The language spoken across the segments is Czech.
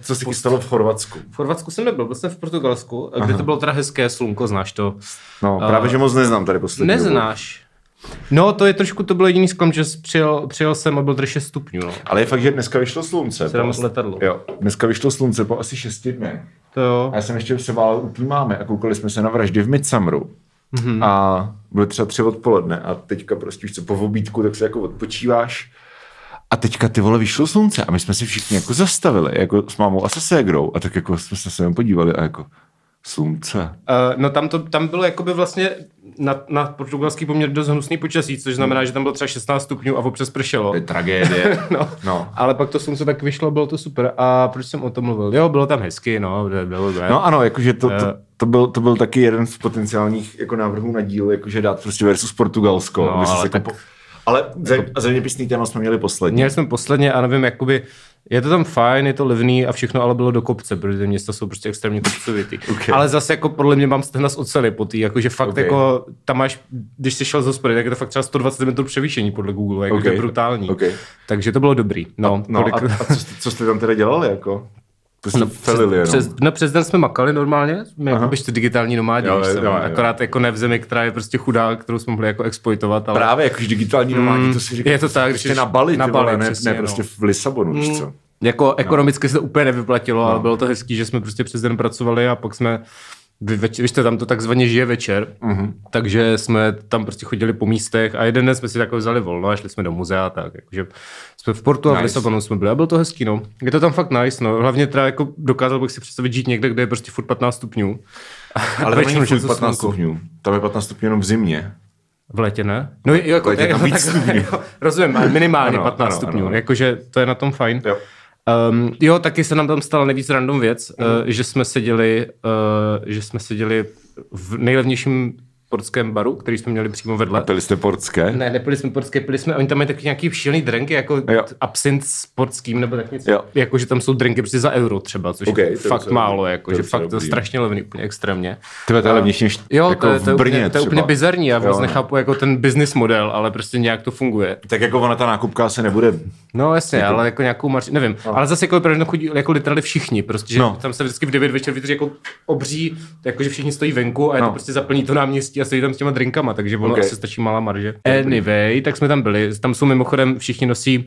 Co se stalo v Chorvatsku? V Chorvatsku jsem nebyl, byl jsem v Portugalsku, kde to bylo teda hezké slunko, znáš to. No, právě, že moc neznám tady poslední dobu. Neznáš. No, to je trošku, to byl jediný sklam, že přijel, přijel jsem a byl tady 6 stupňů, no. Ale je fakt, že dneska vyšlo slunce. Se tam po- letadlo. Jo, dneska vyšlo slunce po asi 6 dnech. To jo. A já jsem ještě se válel úplný máme a koukali jsme se na vraždy v Midsummeru. Mhm. Mm-hmm. A byly třeba tři odpoledne a teďka prostě víš co, po obídku, tak se jako odpočíváš. A teďka ty vole vyšlo slunce a my jsme si všichni jako zastavili, jako s mámou a se ségrou a tak jako jsme se sem podívali a jako slunce. Uh, no tam, to, tam bylo jakoby vlastně na, na portugalský poměr dost hnusný počasí, což znamená, že tam bylo třeba 16 stupňů a občas pršelo. To je tragédie. No. no. Ale pak to slunce tak vyšlo, bylo to super. A proč jsem o tom mluvil? Jo, bylo tam hezky, no. Bylo, bylo, No ano, jakože to, to, Eh. to, byl, to byl taky jeden z potenciálních jako návrhů na díl, jakože dát prostě versus Portugalsko. No, ale jako tak- po... ale ze, a zeměpisný téma jsme měli poslední. Měli jsme posledně a nevím, jakoby, je to tam fajn, je to levný a všechno, ale bylo do kopce, protože ty města jsou prostě extrémně kopcovitý. Okay. Ale zase jako podle mě mám stehna z ocely po tý, jakože fakt Okay. jako tam máš, když jsi šel z hospody, tak je to fakt třeba 120 metrů převýšení podle Google, jako Okay. to je brutální. Okay. Takže to bylo dobrý. No, No kolik... a, a co, jste, co jste tam teda dělali jako? Prostě no, felili jenom. Přes, no přes den jsme makali normálně, jsme jako byste digitální nomádi, Jo, jo, jo, jo. akorát jako ne v zemi, která je prostě chudá, kterou jsme mohli jako exploitovat, ale Právě jakož digitální nomádi, to si říká. je to tak, prostě když na Bali, na Bali, ne, přesně, ne no. prostě v Lisabonu, víš co? Jako ekonomicky se to úplně nevyplatilo, ale bylo to hezký, že jsme prostě přes den pracovali a pak jsme vy, víš tam to takzvaně žije večer, mm-hmm. takže jsme tam prostě chodili po místech a jeden den jsme si takhle vzali volno a šli jsme do muzea tak, jakože jsme v Portu a v Nice. Lisabonu jsme byli a bylo to hezký, no. Je to tam fakt nice, no. Hlavně teda jako dokázal bych si představit žít někde, kde je prostě furt 15 stupňů. Ale tam není furt to 15 slunko. stupňů. Tam je 15 stupňů jenom v zimě. V létě ne? No jako, V létě je tam jo, víc tak- stupňů. jo, Rozumím, minimálně Ano, 15 ano, stupňů, ano. jakože to je na tom fajn. Jo. Um, jo, taky se nám tam stala nejvíc random věc, Mhm. uh, že jsme seděli, uh, že jsme seděli v nejlevnějším portském baru, který jsme měli přímo vedle. Pili jste portské? Ne, nepili jsme portské, pili jsme, oni tam mají taky nějaký šílený drinky, jako Jo. absint s portským, nebo tak něco. Jo. Jako, že tam jsou drinky prostě za euro třeba, což Ok, je je fakt docela málo, jako, To je že fakt to strašně levný, úplně extrémně. To je levnější než Jo, jako to, je, to, je v Brně úplně, to je úplně bizarní, já vůbec Jo, no. nechápu jako ten business model, ale prostě nějak to funguje. Tak jako ona ta nákupka se nebude... No jasně, jako... ale jako nějakou marži, nevím. No. Ale zase jako je pravda, chodí jako literally všichni, prostě, že No. no. tam se vždycky v 9 večer vytvoří jako obří, jakože všichni stojí venku a je No. to prostě zaplní to náměstí a stojí tam s těma drinkama, takže ono Ok. okay. asi stačí malá marže. Anyway, tak jsme tam byli, tam jsou mimochodem všichni nosí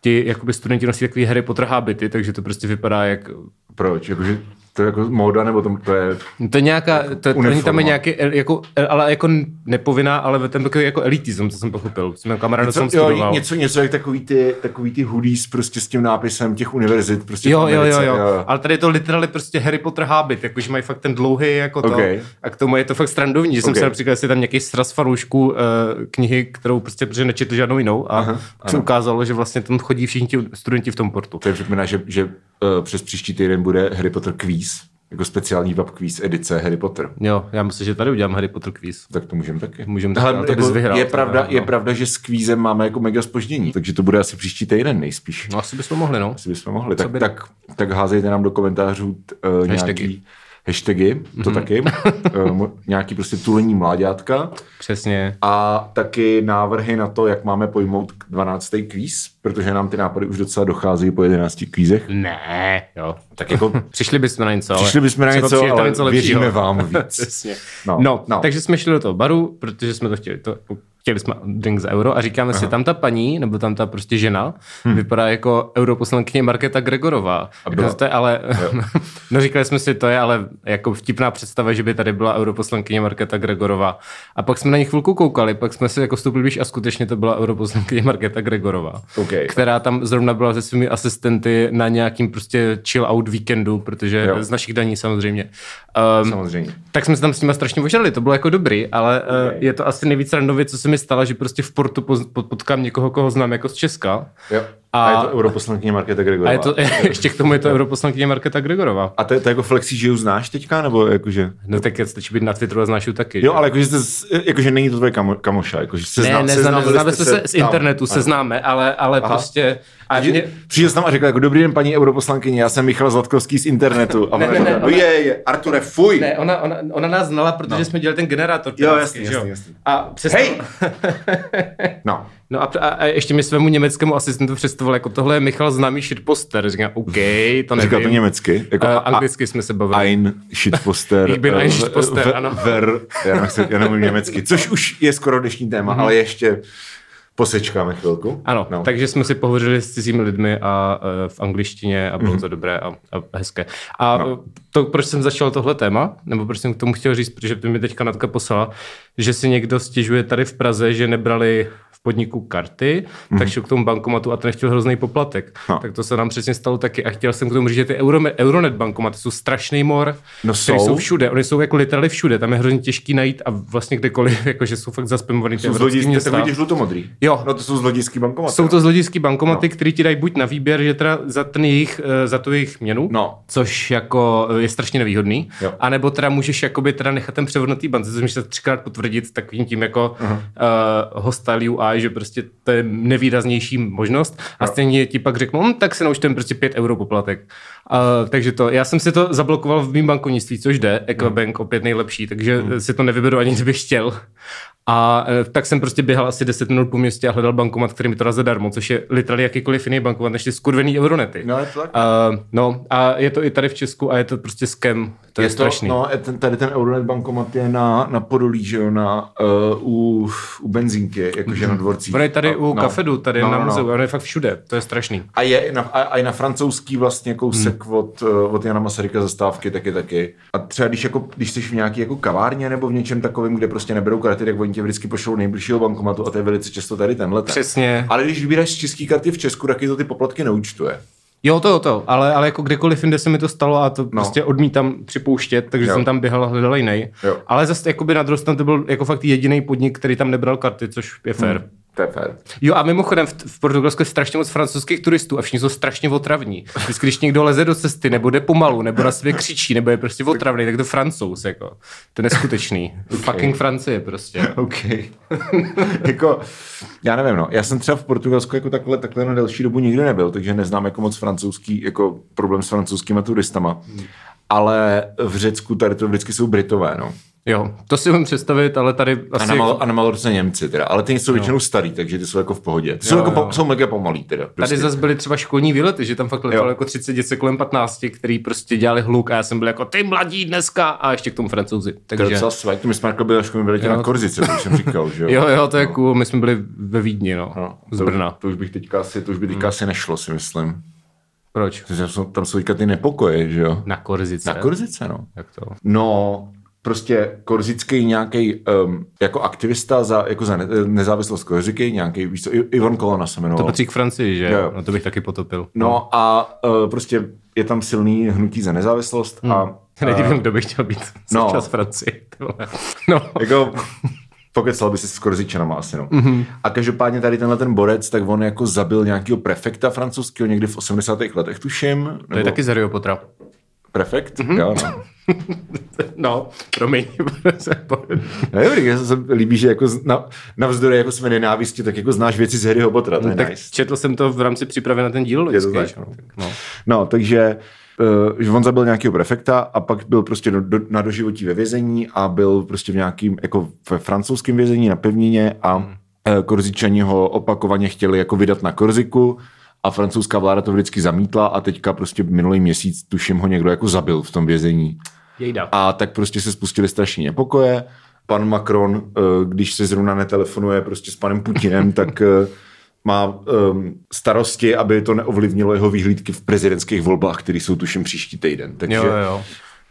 ti jakoby studenti nosí takový Harry Potter hábity, takže to prostě vypadá jak Proč? Jakože to je jako móda, nebo to, to je... to je nějaká, to, oni tam je nějaký, jako, ale jako nepovinná, ale ten takový jako elitism, co jsem pochopil. Jsem kamarád, jsem Co, jo, studoval. něco, něco jak takový ty, takový ty hoodies prostě s tím nápisem těch univerzit prostě Jo, jo, jo, Americe, jo, Ale tady je to literally prostě Harry Potter hábit, jakože mají fakt ten dlouhý jako to. Okay. A k tomu je to fakt srandovní, že jsem Okay. se například, jestli tam nějaký sraz fanoušků uh, knihy, kterou prostě protože nečetl žádnou jinou a Aha, se ukázalo, že vlastně tam chodí všichni ti studenti v tom portu. To je připomíná, že, že uh, přes příští týden bude Harry Potter quiz, jako speciální web quiz edice Harry Potter. Jo, já myslím, že tady udělám Harry Potter quiz. Tak to můžeme taky. Můžeme taky, ale to bys vyhrál, je, pravda, no. je pravda, že s kvízem máme jako mega spoždění, takže to bude asi příští týden nejspíš. No asi bychom mohli, no. Asi bychom mohli. Tak, by- tak, tak házejte nám do komentářů uh, nějaký hashtagy, to Mhm. taky, uh, nějaký prostě tulení mláďátka Přesně. a taky návrhy na to, jak máme pojmout 12. kvíz, protože nám ty nápady už docela docházejí po 11 kvízech. Ne, jo. Tak jako Přišli bychom na něco, ale Přišli bychom na něco, ale věříme lepšího. vám víc. Přesně. No, No, no, no. takže jsme šli do toho baru, protože jsme to chtěli, to, chtěli jsme drink za euro a říkáme Aha. si, tam ta paní, nebo tam ta prostě žena, hmm. vypadá jako europoslankyně Markéta Gregorová. A byla- to je ale, no říkali jsme si, to je ale jako vtipná představa, že by tady byla europoslankyně Markéta Gregorová. A pak jsme na ní chvilku koukali, pak jsme si jako stoupili blíž a skutečně to byla europoslankyně Markéta Gregorová, OK. která tam zrovna byla se svými asistenty na nějakým prostě chill out víkendu, protože Jo. z našich daní samozřejmě. Um, samozřejmě. tak jsme se tam s nimi strašně ožrali, to bylo jako dobrý, ale okay. uh, je to asi nejvíc randově, co se mi stalo, že prostě v Portu potkám někoho, koho znám jako z Česka. Jo. A- A, je to europoslankyně Markéta Gregorová. A je to, ještě k tomu je to europoslankyně Marketa Gregorová. A to, to jako flexí, že ji znáš teďka, nebo jakože... No tak stačí být na Twitteru a znáš ji taky. Jo, že? ale jakože, jste, jakože není to tvoje kamo, kamoša, jakože se ne, zná, ne, seznámili známe, známe se, z tam. internetu, se Ano. známe, ale, ale prostě... A mě, Přišel jsem tam a řekl jako dobrý den paní europoslankyně, já jsem Michal Zlatkovský z internetu. A Ne, ne, ne, ona- je, Arture, fuj. ne, ona, ona, ona nás znala, protože no. jsme dělali ten generátor. Jo, jasný, jasný, jasný. A přesně... Hej! No, No a, a, a ještě mi svému německému asistentu představoval, jako tohle je Michal známý shitposter. Říkám, OK, to nevím. Říkal to německy? Jako uh, anglicky jsme se bavili. Ein shitposter. Ich bin ein shitposter, ano. Ver, já, nechci, já nevím německy, což už je skoro dnešní téma, mm-hmm. ale ještě Posečkáme chvilku. Ano, no. takže jsme si pohovořili s cizími lidmi a uh, v angličtině a bylo mm-hmm. to dobré a, a hezké. A no. to, proč jsem začal tohle téma, nebo proč jsem k tomu chtěl říct, protože to mi teďka Natka poslala, že si někdo stěžuje tady v Praze, že nebrali podniku karty, mm-hmm. tak šel k tomu bankomatu a ten chtěl hrozný poplatek. No. Tak to se nám přesně stalo taky. A chtěl jsem k tomu říct, že ty Euro, Euronet bankomaty jsou strašný mor, no jsou. jsou všude. Oni jsou jako literally všude. Tam je hrozně těžký najít a vlastně kdekoliv, jakože jsou fakt zaspamovaný. Jsou zlodějský, tak vidíš žlutomodrý. Jo. No to jsou zlodějský bankomaty. Jsou to zlodějský bankomaty, no. který ti dají buď na výběr, že teda za ten jejich, eh, za tu jejich měnu, no. což jako je strašně nevýhodný, jo. anebo teda můžeš jakoby teda nechat ten převod na té bance, což se třikrát potvrdit takovým tím jako uh-huh. uh, hostile UI, že prostě to je nevýraznější možnost. A stejně ti pak řeknu, hm, tak se naučte prostě 5 euro poplatek. Uh, takže to, já jsem si to zablokoval v mým bankovnictví, což jde, Equibank opět nejlepší, takže hmm. si to nevyberu ani kdybych chtěl. A e, tak jsem prostě běhal asi 10 minut po městě a hledal bankomat, který mi to dá zadarmo, což je literally jakýkoliv jiný bankomat než ty skurvený euronety. No, je to tak. Uh, no a je to i tady v Česku a je to prostě scam. To je, je to, strašný. No, ten, tady ten euronet bankomat je na, na Podolí, že jo, na, uh, u, u benzínky, jakože mm-hmm. na dvorcích. On je tady a, u no, kafedu, tady no, na no, muzeu, no. on je fakt všude, to je strašný. A je na, a, a i na francouzský vlastně kousek hmm. od, od Jana Masaryka zastávky taky taky. A třeba když, jako, když jsi v nějaký jako kavárně nebo v něčem takovém, kde prostě neberou karty, tak oni tě vždycky pošlou nejbližšího bankomatu a to je velice často tady tenhle. Přesně. Ale když vybíráš z české karty v Česku, taky to ty poplatky neúčtuje. Jo, to, to, ale, ale jako kdekoliv jinde se mi to stalo a to no. prostě odmítám připouštět, takže jo. jsem tam běhal a hledal jiný. Ale zase jakoby na druhou to byl jako fakt jediný podnik, který tam nebral karty, což je fér. Hmm. To je fér. Jo a mimochodem v, v Portugalsku je strašně moc francouzských turistů a všichni jsou strašně otravní. Vždycky, když někdo leze do cesty, nebo jde pomalu, nebo na sebe křičí, nebo je prostě otravný, tak to francouz, jako. To je neskutečný. okay. Fucking Francie prostě. OK. jako, já nevím, no. Já jsem třeba v Portugalsku jako takhle, takhle na delší dobu nikdy nebyl, takže neznám jako moc francouzský, jako problém s francouzskými turistama. Hmm. Ale v Řecku tady to vždycky jsou Britové, no. Jo, to si umím představit, ale tady asi... A na, Mal- a na Malorce Němci teda, ale ty jsou většinou starý, takže ty jsou jako v pohodě. Ty jo, jsou, jako po, jsou mega pomalý teda. Prostě. Tady zase byly třeba školní výlety, že tam fakt letalo jako 30 dětí kolem 15, který prostě dělali hluk a já jsem byl jako ty mladí dneska a ještě k tomu francouzi. Takže... To je docela svek, my jsme jako byli, byli na Korzice, to jsem říkal, že jo. jo, jo, to je no. cool, my jsme byli ve Vídni, no, no z Brna. To, to, už bych teďka asi, to už by teďka hmm. asi nešlo, si myslím. Proč? Tam jsou teďka ty nepokoje, že jo? Na Korzice. Na Korzice, no. Jak to? No, prostě korzický nějaký um, jako aktivista za, jako za ne, nezávislost Korziky, nějaký, víš co, Ivan Kolona se jmenoval. To patří k Francii, že? Jo. No to bych taky potopil. No a uh, prostě je tam silný hnutí za nezávislost hmm. a... Nedivím, kdo by chtěl být no, součást Francii. No. jako, pokecal by si s Korzičanama asi, no. Mm-hmm. A každopádně tady tenhle ten borec, tak on jako zabil nějakého prefekta francouzského někdy v 80. letech, tuším. Nebo... To je taky Zario Potra. Prefekt? Mm-hmm. Jo, no. no, promiň. no dobrý, já se líbí, že jako na, navzdory jako jsme nenávisti, tak jako znáš věci z Harryho Pottera, to je tak nice. četl jsem to v rámci přípravy na ten díl. Je to tak, no. no. no, takže uh, že on zabil nějakého prefekta a pak byl prostě do, do, na doživotí ve vězení a byl prostě v nějakým, jako ve francouzském vězení na pevnině a hmm. uh, Korzičani ho opakovaně chtěli jako vydat na Korziku a francouzská vláda to vždycky zamítla a teďka prostě minulý měsíc, tuším, ho někdo jako zabil v tom vězení. Jejda. A tak prostě se spustili strašně nepokoje. Pan Macron, eh, když se zrovna netelefonuje prostě s panem Putinem, tak eh, má um, starosti, aby to neovlivnilo jeho výhlídky v prezidentských volbách, které jsou tuším příští týden. Takže jo, jo.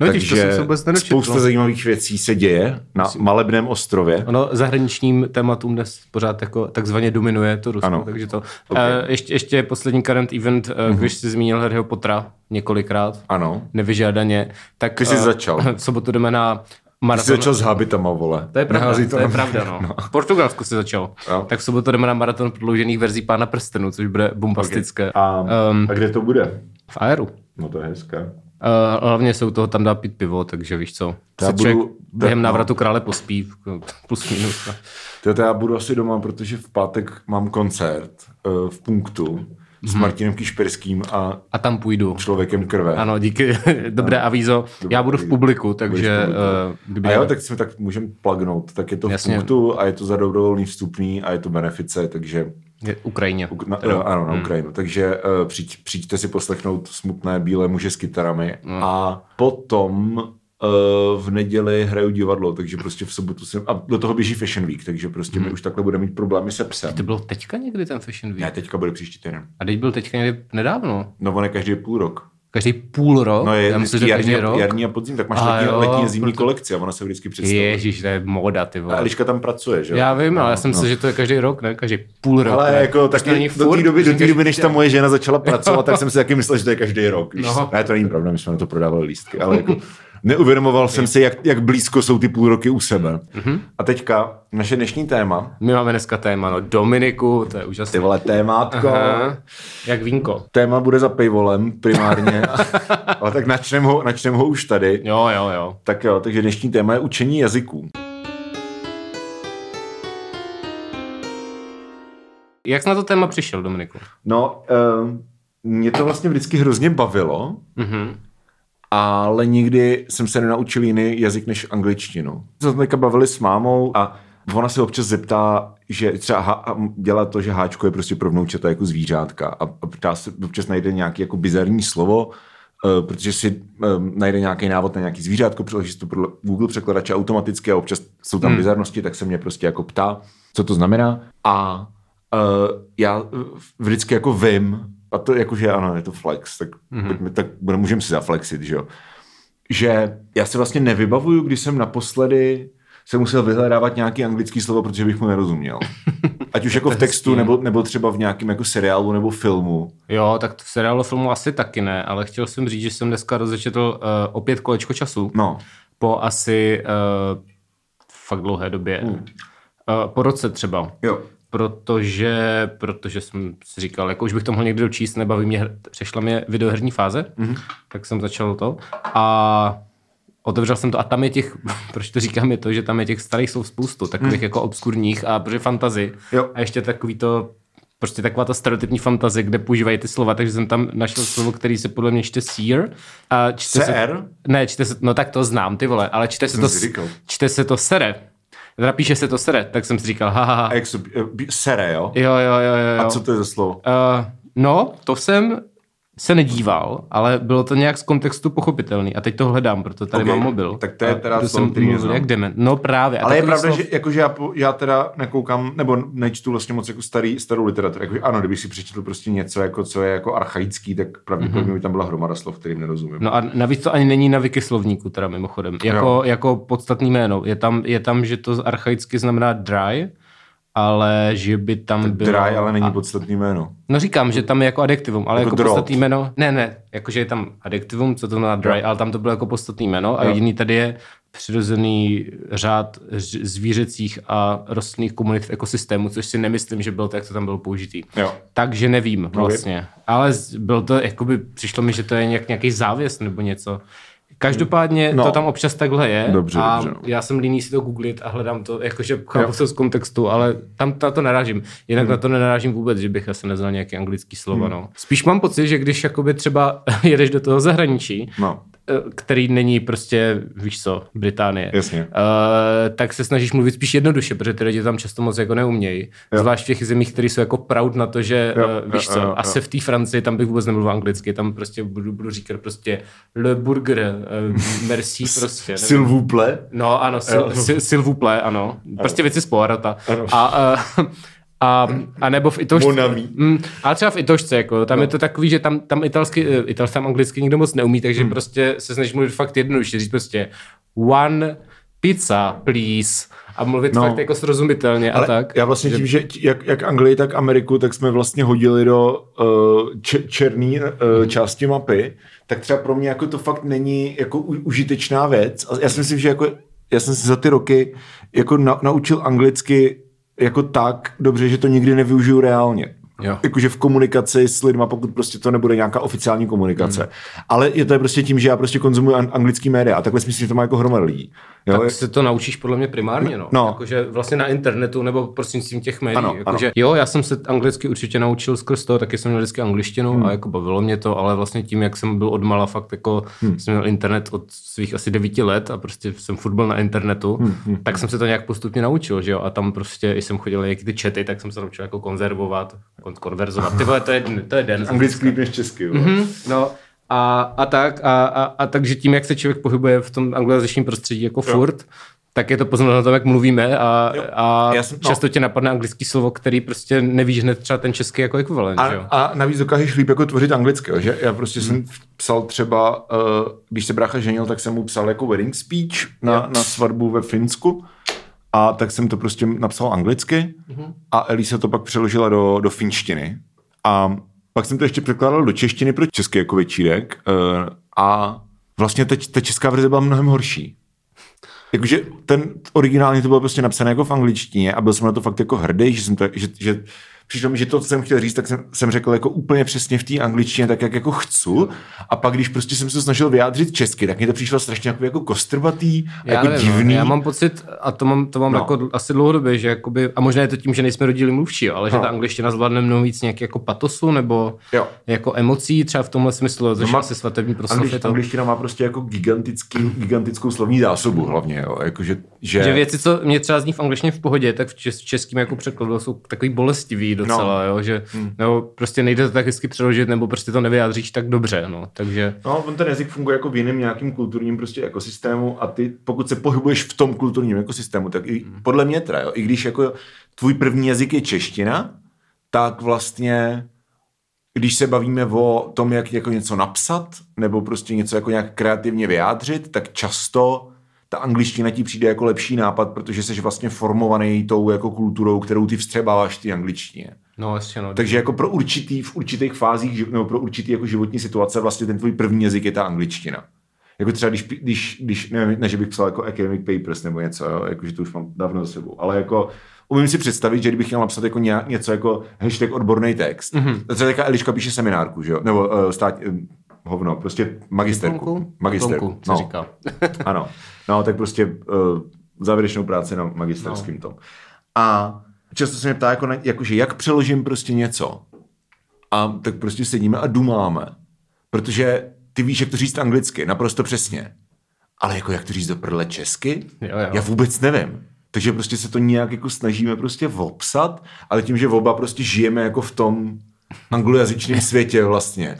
No, Takže to se vůbec spousta zajímavých věcí se děje na Myslím. malebném ostrově. Ono zahraničním tématům dnes pořád jako takzvaně dominuje to Rusko, ano. takže to. Okay. Uh, ještě, ještě poslední current event, uh, mm-hmm. když jsi zmínil Harryho Pottera několikrát, ano. nevyžádaně, tak... Ty jsi uh, začal. V sobotu jdeme na maraton. Jsi začal s habitama, vole. To je pravda, to, to je pravda, no. no. V Portugalsku jsi začal. No. Tak v sobotu jdeme na maraton prodloužených verzí Pána prstenu, což bude bombastické. Okay. A, um, a kde to bude? V Aeru. No to je hezké. Uh, hlavně se u toho tam dá pít pivo, takže víš co. Já budu, během no. návratu krále pospí, plus minus. To já budu asi doma, protože v pátek mám koncert uh, v punktu s Martinem Kišperským a A tam půjdu. člověkem krve. Ano, díky. Dobré avízo. Já budu v publiku, takže... V publiku. eh, A jo, tak jsme tak můžeme plagnout. Tak je to v Jasně. punktu a je to za dobrovolný vstupný a je to benefice, takže Ukrajině. Uk- na, no, ano, na Ukrajinu. Takže uh, přijď, přijďte si poslechnout smutné bílé muže s kytarami a potom uh, v neděli hraju divadlo, takže prostě v sobotu jsem, a do toho běží Fashion Week, takže prostě my už takhle budeme mít problémy se psem. To bylo teďka někdy ten Fashion Week? Ne, teďka bude příští týden. A teď byl teďka někdy nedávno. No on je každý půl rok. Každý půl rok? No je Já myslím, že jarní, každý a- rok. jarní a podzim, tak máš A letní, jo, letní a zimní proto- kolekci a ona se vždycky představuje. Ježíš, to je móda, ty A vole. Eliška tam pracuje, že jo? Já vím, ale já jsem no. myslel, že to je každý rok, ne? Každý půl rok. Ale ne? jako není do té doby, do té doby, než ta moje žena začala pracovat, tak jsem si taky myslel, že to je každý rok. Víš? No. No. Ne, to není pravda, my jsme na to prodávali lístky, ale jako neuvědomoval jsem si, jak, jak blízko jsou ty půl roky u sebe. Mhm. A teďka naše dnešní téma, My máme dneska téma, no Dominiku, to je úžasné. ty vole témátko, Aha, jak vínko. téma bude za paywallem primárně, ale tak načnem ho, načnem ho už tady. Jo, jo, jo. Tak jo, takže dnešní téma je učení jazyků. Jak jsi na to téma přišel, Dominiku? No, uh, mě to vlastně vždycky hrozně bavilo, Mhm. Ale nikdy jsem se nenaučil jiný jazyk než angličtinu. Jsme se teďka bavili s mámou a ona se občas zeptá, že třeba ha, dělá to, že háčko je prostě pro vnoučata jako zvířátka a, a ptá se, občas najde nějaký jako bizarní slovo, uh, protože si um, najde nějaký návod na nějaký zvířátko, přiloží si to pro Google překladače automaticky a občas jsou tam hmm. bizarnosti, tak se mě prostě jako ptá, co to znamená a uh, já uh, vždycky jako vím, a to jakože ano, je to flex, tak, mm-hmm. pojďme, tak můžeme si zaflexit, že jo. Že já se vlastně nevybavuju, když jsem naposledy jsem musel vyhledávat nějaký anglický slovo, protože bych mu nerozuměl. Ať už jako v textu, nebo, nebo třeba v nějakém jako seriálu nebo filmu. Jo, tak v seriálu filmu asi taky ne, ale chtěl jsem říct, že jsem dneska rozečetl uh, opět kolečko času. No, Po asi uh, fakt dlouhé době. Uh, po roce třeba. jo. Protože, protože jsem si říkal, jako už bych to mohl někdy dočíst, nebaví mě, přešla mě videoherní fáze, mm-hmm. tak jsem začal to. A otevřel jsem to a tam je těch, proč to říkám, je to, že tam je těch starých slov spoustu, takových mm. jako obskurních a protože fantazy. A ještě takový to, prostě taková ta stereotypní fantazie, kde používají ty slova, takže jsem tam našel slovo, který se podle mě čte seer. A čte CR? Se, ne, čte se, no tak to znám, ty vole, ale čte se, to, čte se to sere. Teda píše se to sere, tak jsem si říkal, ha, ha, ha. A jak se, eh, sere, jo? Jo, jo, jo, jo. jo. A co to je za slovo? Uh, no, to jsem se nedíval, ale bylo to nějak z kontextu pochopitelný. A teď to hledám, proto tady Ok, mám mobil. tak to je teda to slovo, jsem který mluvil jak dement. No právě. A Ale je pravda, slov- že jakože já, já teda nekoukám, nebo nečtu vlastně moc jako starý, starou literaturu. Jako, ano, kdybych si přečetl prostě něco, jako, co je jako archaický, tak pravděpodobně by tam byla hromada slov, kterým nerozumím. No a navíc to ani není na wikislovníku, teda mimochodem. Jako, jako podstatný jméno. Je tam, je tam, že to archaicky znamená dry, ale že by tam bylo... Dry, ale není podstatný jméno. No říkám, že tam je jako adjektivum, ale Jako jako, drop. podstatný jméno. Ne, ne, jakože je tam adjektivum, co to znamená dry, ale tam to bylo jako podstatný jméno a Jo. jediný tady je přirozený řád zvířecích a rostlinných komunit v ekosystému, což si nemyslím, že bylo tak, co tam bylo použitý. Jo. Takže nevím vlastně. Ale byl to, jakoby, přišlo mi, že to je nějak, nějaký závěs nebo něco. Každopádně No. to tam občas takhle je Dobře, a dobře, no. já jsem líný si to googlit a hledám to, jakože chápu to z kontextu, ale tam na to narážím. Jinak Hmm. na to nenarážím vůbec, že bych asi neznal nějaký anglický slovo. No. Spíš mám pocit, že když jakoby třeba jedeš do toho zahraničí, No. Eh, který není prostě, víš co, Británie, Jasně. Uh, tak se snažíš mluvit spíš jednoduše, protože ty lidi tam často moc jako neumějí. Jo. Zvlášť v těch zemích, které jsou jako proud na to, že Jo, uh, víš jo, co, jo, jo. asi v té Francii tam bych vůbec nemluvil anglicky, tam prostě budu, budu říkat prostě le burger, uh, merci prostě. nevím. S'il vous plaît. No ano, sil, sil, s'il vous plaît, ano. Prostě věci z Poirota. A, uh, a, a nebo v Itošce. Mon ami. Mm, ale třeba v Itošce, jako, tam no. je to takový, že tam, tam italsky, eh, italsky, tam anglicky nikdo moc neumí, takže hmm. prostě se snažíš mluvit fakt jednoduše, říct prostě one pizza, please. A mluvit No. fakt jako srozumitelně Ale a tak. já vlastně tím, že jak, jak Anglii, tak Ameriku, tak jsme vlastně hodili do uh, č- černé uh, části mapy, tak třeba pro mě jako to fakt není jako u- užitečná věc. A já si myslím, že jako, já jsem si za ty roky jako na, naučil anglicky jako tak dobře, že to nikdy nevyužiju reálně. Jo. Jakože v komunikaci s lidma, pokud prostě to nebude nějaká oficiální komunikace. Ale je to prostě tím, že já prostě konzumuji an- anglický média a takhle si myslím, že to má jako hromada lidí. Jo? Tak se to naučíš podle mě primárně, no. No. Jakože vlastně na internetu nebo prostřednictvím těch médií. Ano, Jakože, jo, já jsem se anglicky určitě naučil skrz to, taky jsem měl vždycky angličtinu hmm. a jako bavilo mě to, ale vlastně tím, jak jsem byl odmala fakt jako, hmm. jsem měl internet od svých asi devíti let a prostě jsem furt byl na internetu, hmm. Hmm. tak jsem se to nějak postupně naučil, že jo, a tam prostě, i jsem chodil jaký ty čety, tak jsem se naučil jako konzervovat, kon- konverzovat. Ty vole, to je, to je den. Anglicky líp než česky. jo. Mhm, no, a, a tak, a, a, a, takže tím, jak se člověk pohybuje v tom anglojazyčném prostředí jako furt, tak je to poznat na tom, jak mluvíme a, a jsem- no. často tě napadne anglický slovo, který prostě nevíš hned třeba ten český jako ekvivalent, A, jo? a navíc dokážeš líp jako tvořit anglicky, jo, že? Já prostě jsem psal třeba, uh, když se brácha ženil, tak jsem mu psal jako wedding speech na, na svatbu ve Finsku a tak jsem to prostě napsal anglicky a Elisa to pak přeložila do, do finštiny a pak jsem to ještě překládal do češtiny pro český jako večírek uh, a vlastně teď ta česká verze byla mnohem horší. Jakože ten originálně to bylo prostě napsané jako v angličtině a byl jsem na to fakt jako hrdý, že jsem to, že, že přišlo mi, že to, co jsem chtěl říct, tak jsem, jsem řekl jako úplně přesně v té angličtině, tak jak jako chci. A pak, když prostě jsem se snažil vyjádřit česky, tak mi to přišlo strašně jako, jako kostrbatý, Já, jako nevím, no, divný. já mám pocit, a to mám, to mám No. no. jako asi dlouhodobě, že jakoby, a možná je to tím, že nejsme rodili mluvčí, jo, ale že No. ta angličtina zvládne mnohem víc nějak jako patosu nebo Jo. jako emocí, třeba v tomhle smyslu, což má- asi svatební proslov Anglič, angličtina má prostě jako gigantický, gigantickou slovní zásobu hlavně, jo. Jako, že, že, Že věci, co mě třeba zní v angličtině v pohodě, tak v, čes, v českém jako překladu jsou takový bolestivý docela, no. jo, že hmm. nebo prostě nejde to tak hezky přeložit, nebo prostě to nevyjádříš tak dobře, no, takže... No, on ten jazyk funguje jako v jiném nějakým kulturním prostě ekosystému a ty, pokud se pohybuješ v tom kulturním ekosystému, tak i podle mě teda, jo, i když jako tvůj první jazyk je čeština, tak vlastně když se bavíme o tom, jak jako něco napsat, nebo prostě něco jako nějak kreativně vyjádřit, tak často ta angličtina ti přijde jako lepší nápad, protože jsi vlastně formovaný tou jako kulturou, kterou ty vstřebáváš té angličtině. No, jasně, no. Takže jako pro určitý, v určitých fázích, nebo pro určitý jako životní situace vlastně ten tvůj první jazyk je ta angličtina. Jako třeba když, když, když nevím, ne, že bych psal jako academic papers nebo něco, jo, jako, že to už mám dávno za sebou, ale jako umím si představit, že kdybych měl napsat jako nějak, něco jako hashtag odborný text, mm-hmm. třeba taká Eliška píše seminárku, že jo, nebo uh, stát, uh, hovno, prostě magisterku. Diplomku? Magisterku, Diplomku, se říká. ano, no tak prostě uh, závěrečnou práci na magisterském no. tom. A často se mě ptá, jako, na, jakože jak přeložím prostě něco. A tak prostě sedíme a dumáme. Protože ty víš, jak to říct anglicky, naprosto přesně. Ale jako jak to říct do prdele česky? Jo, jo. Já vůbec nevím. Takže prostě se to nějak jako snažíme prostě vopsat, ale tím, že oba prostě žijeme jako v tom anglojazyčném světě vlastně.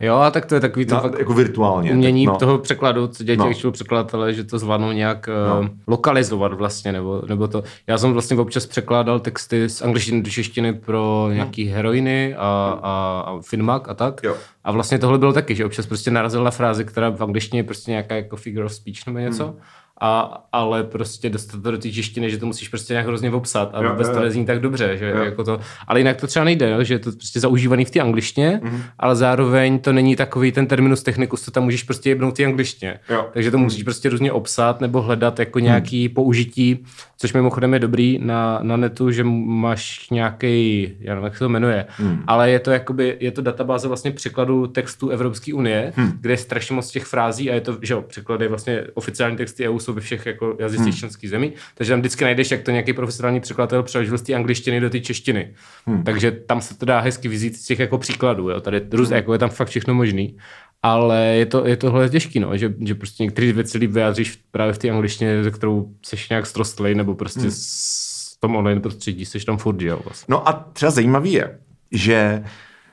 Jo, a tak to je takový to Na, fakt jako virtuálně. umění tak, no. toho překladu, co dělají No. těch no. překladatelé, že to zvládnou nějak No. no. lokalizovat vlastně, nebo, nebo to. Já jsem vlastně občas překládal texty z angličtiny do češtiny pro nějaký heroiny a, a, a Finmak a tak. Jo. A vlastně tohle bylo taky, že občas prostě narazil na frázi, která v angličtině je prostě nějaká jako figure of speech nebo něco. Hmm. A, ale prostě dostat to do té češtiny, že to musíš prostě nějak hrozně popsat a Jo, vůbec jo, to nezní tak dobře, že Jo. jako to, ale jinak to třeba nejde, jo, že je to prostě zaužívaný v té angličtině, Mhm. mm. ale zároveň to není takový ten terminus technicus, co tam můžeš prostě jebnout v té angličtině. Jo. Takže to musíš prostě různě obsat nebo hledat jako nějaký použití, což mimochodem je dobrý na, na netu, že máš nějaký, já nevím, jak se to jmenuje, hmm. ale je to jakoby, je to databáze vlastně překladu textů Evropské unie, hmm. kde je strašně moc těch frází a je to, že jo, překlady vlastně oficiální texty EU jsou ve všech jako jazycích hmm. členských zemí, takže tam vždycky najdeš, jak to nějaký profesionální překladatel přeložil z té angličtiny do té češtiny. Hmm. Takže tam se to dá hezky vyzít z těch jako příkladů, jo. Tady růz, hmm. jako je tam fakt všechno možný. Ale je to, je tohle těžký, no, že, že prostě některé věci líp vyjádříš právě v té angličtině, ze kterou seš nějak strostlej, nebo prostě hmm. s tom online prostředí, seš tam furt, jo, vlastně. No a třeba zajímavý je, že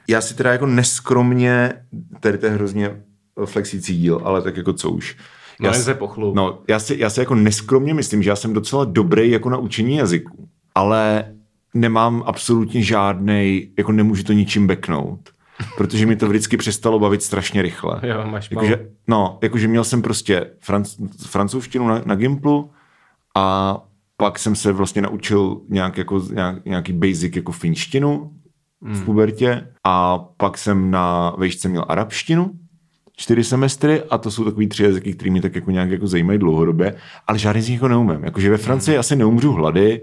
já si teda jako neskromně, tady to je hrozně flexící díl, ale tak jako co už. No, já se pochlup. no, já si, já si jako neskromně myslím, že já jsem docela dobrý jako na učení jazyku, ale nemám absolutně žádnej, jako nemůžu to ničím beknout, protože mi to vždycky přestalo bavit strašně rychle. Jo, máš malo. Jakože, no, jakože měl jsem prostě franc, francouzštinu na, na Gimplu a pak jsem se vlastně naučil nějak jako, nějak, nějaký basic jako finštinu v pubertě a pak jsem na vejšce měl arabštinu čtyři semestry a to jsou takový tři jazyky, které mě tak jako nějak jako zajímají dlouhodobě, ale žádný z nich jako neumím. Jakože ve Francii asi neumřu hlady,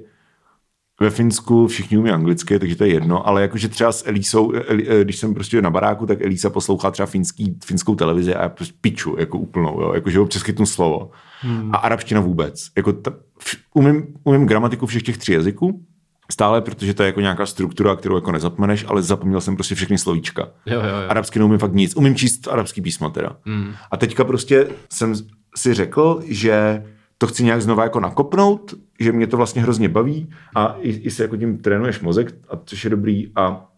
ve Finsku všichni umí anglicky, takže to je jedno, ale jakože třeba s Elísou, eh, když jsem prostě na baráku, tak Elísa poslouchá třeba finský, finskou televizi a já prostě piču, jako úplnou, jo, jakože občas chytnu slovo. Hmm. A arabština vůbec. Jako ta, umím, umím gramatiku všech těch tří jazyků, stále, protože to je jako nějaká struktura, kterou jako nezapomeneš, ale zapomněl jsem prostě všechny slovíčka. Jo, jo, jo. Arabsky neumím fakt nic. Umím číst arabský písmo teda. Hmm. A teďka prostě jsem si řekl, že to chci nějak znova jako nakopnout, že mě to vlastně hrozně baví a i, i se jako tím trénuješ mozek, a což je dobrý a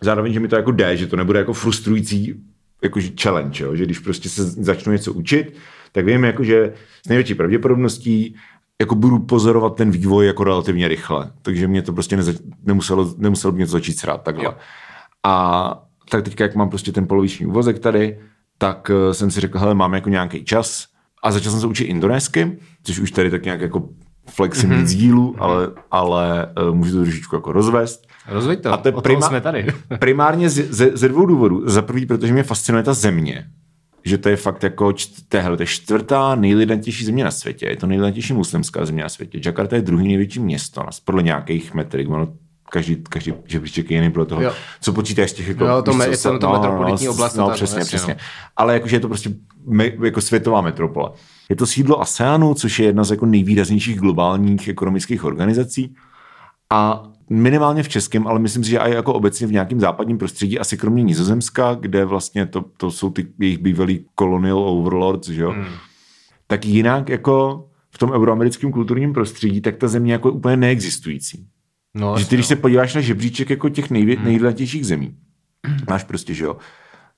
zároveň, že mi to jako jde, že to nebude jako frustrující jako challenge, jo? že když prostě se začnu něco učit, tak vím, jako, že s největší pravděpodobností jako budu pozorovat ten vývoj jako relativně rychle. Takže mě to prostě neza, nemuselo, nemuselo mě to začít srát takhle. Jo. A tak teďka, jak mám prostě ten poloviční úvozek tady, tak uh, jsem si řekl, hele, mám jako nějaký čas a začal jsem se učit indonésky, což už tady tak nějak jako flexím mm-hmm. víc dílu, ale, ale uh, můžu to trošičku jako rozvést. Rozveď to, A to je prima- jsme tady. primárně ze, ze, ze dvou důvodů. Za prvý, protože mě fascinuje ta země. Že to je fakt jako, čt- to je, čtvrtá nejlidantější země na světě. Je to nejlidantější muslimská země na světě. Jakarta je druhý největší město, podle nějakých metrik. Ono každý, každý žebříček je jiný podle toho, Jo. co počítáš těch jako... Jo, to víš me- co, je to na to metropolitní oblast, No, tak, přesně, jasně, přesně. no. Ale jakože je to prostě me, jako světová metropole. Je to sídlo ASEANu, což je jedna z jako nejvýraznějších globálních ekonomických organizací. A minimálně v českém, ale myslím si, že i jako obecně v nějakém západním prostředí, asi kromě Nizozemska, kde vlastně to, to jsou ty jejich bývalí colonial overlords, že jo? Hmm. Tak jinak jako v tom euroamerickém kulturním prostředí, tak ta země jako je úplně neexistující. No, Že ty, když se podíváš na žebříček jako těch nejvě, hmm. zemí, máš prostě, že jo,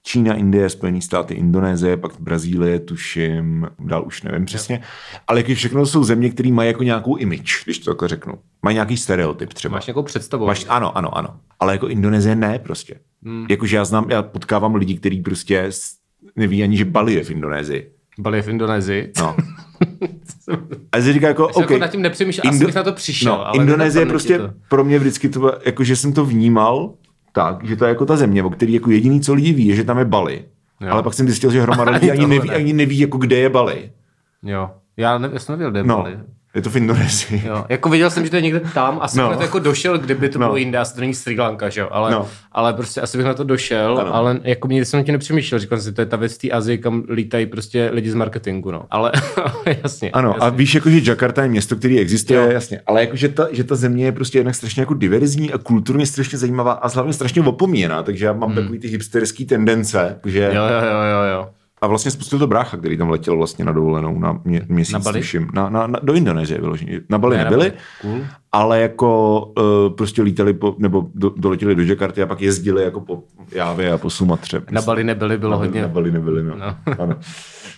Čína, Indie, Spojené státy, Indonésie, pak Brazílie, tuším, dál už nevím přesně. Ale jak všechno jsou země, které mají jako nějakou image, když to takhle řeknu. Mají nějaký stereotyp třeba. Máš nějakou představu. Máš, ano, ano, ano. Ale jako Indonésie ne prostě. Hmm. Jakože já znám, já potkávám lidi, kteří prostě neví ani, že Bali je v Indonésii. Bali v Indonésii. No. A já si říkám jako, Jsi OK. jako nad tím nepřemýšlel, asi bych na to přišel, No, ale Indonésie prostě to. pro mě vždycky to, bylo- jako že jsem to vnímal tak, že to je jako ta země, o který jako jediný, co lidi ví, je, že tam je Bali. Jo. Ale pak jsem zjistil, že hromada lidí ani tohle neví, ne. ani neví, jako kde je Bali. Jo. Já, ne, já jsem nevěděl, kde je No, Bali. Je to v Indonésii. Jo. Jako viděl jsem, že to je někde tam, asi No. bych na to jako došel, kdyby to No. bylo jinde, asi to není Sri Lanka, že jo, ale, No. ale prostě asi bych na to došel, Ano. ale jako nikdy jsem na tím nepřemýšlel, říkal jsem si, to je ta věc z té Azii, kam lítají prostě lidi z marketingu, no, ale jasně. Ano, jasně. a víš, jako, že Jakarta je město, který existuje, Jo. jo. jasně, ale jako, že ta, že ta země je prostě jednak strašně jako diverzní a kulturně strašně zajímavá a hlavně strašně opomíjená, takže já mám hmm. takový ty hipsterský tendence, že Jo, jo, jo, jo, jo. A vlastně spustil to brácha, který tam letěl vlastně na dovolenou na mě, měsíc, Na Bali? tuším. Na, na, na, do Indonésie vyloženě. Na Bali Ne, nebyli, Bali. Cool. ale jako uh, prostě lítali po, nebo do, doletěli do Jakarty a pak jezdili jako po Jávě a po Sumatře. Na Bali nebyli, bylo na, hodně. Na Bali nebyli, no. No. no. ano.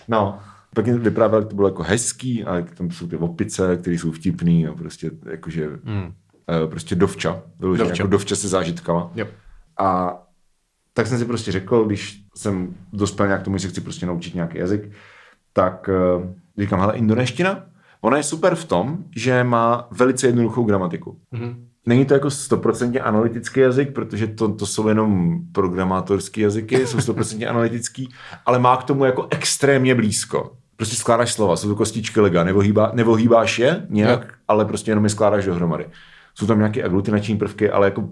no. Pak jim vyprávěl, jak to bylo jako hezký a jak tam jsou ty opice, které jsou vtipný a prostě jakože hmm. uh, prostě dovča. Vyloženě Dovča. jako dovča se zážitkama. Jo. A tak jsem si prostě řekl, když jsem dospěl nějak k tomu, že se chci prostě naučit nějaký jazyk, tak uh, říkám, hele, indonéština, ona je super v tom, že má velice jednoduchou gramatiku. Mm-hmm. Není to jako stoprocentně analytický jazyk, protože to, to jsou jenom programátorský jazyky, jsou stoprocentně analytický, ale má k tomu jako extrémně blízko. Prostě skládáš slova, jsou to kostičky lega, nevohýbá, nevohýbáš je nějak, Jo. ale prostě jenom je skládáš dohromady. Jsou tam nějaké aglutinační prvky, ale jako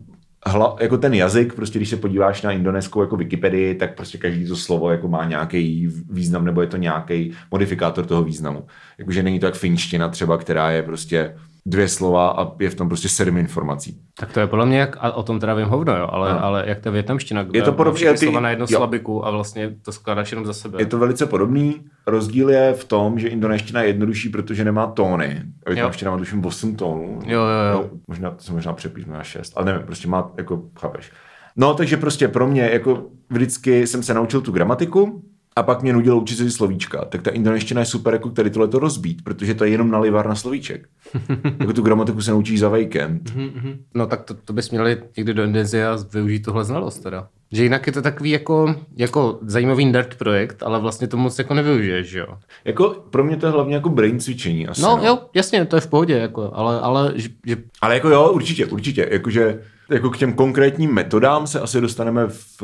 hla, jako ten jazyk, prostě když se podíváš na indonéskou jako Wikipedii, tak prostě každý to slovo jako má nějaký význam, nebo je to nějaký modifikátor toho významu. Jakože není to jak finština třeba, která je prostě dvě slova a je v tom prostě sedm informací. Tak to je podle mě, jak, a o tom teda vím hovno, jo, ale, Ano. ale jak ta větnamština, Je to má podobně, ty- slova na jednu jo. slabiku a vlastně to skládáš jenom za sebe. Je to velice podobný. Rozdíl je v tom, že indonéština je jednodušší, protože nemá tóny. A větnamština má tuším 8 tónů. Jo, jo, jo. No, možná, to se možná přepíš na 6, ale nevím, prostě má, jako, chápeš. No, takže prostě pro mě, jako vždycky jsem se naučil tu gramatiku, a pak mě nudilo učit si slovíčka. Tak ta indonéština je super, jako tady tohle to rozbít, protože to je jenom nalivár na slovíček. jako tu gramatiku se naučíš za víkend. No tak to, to bys měli někdy do Indonésie a využít tuhle znalost teda. Že jinak je to takový jako, jako zajímavý nerd projekt, ale vlastně to moc jako nevyužiješ, že jo? Jako pro mě to je hlavně jako brain cvičení asi. No, jo, jasně, to je v pohodě, jako, ale, ale že, že Ale jako jo, určitě, určitě. Jakože Jako k těm konkrétním metodám se asi dostaneme v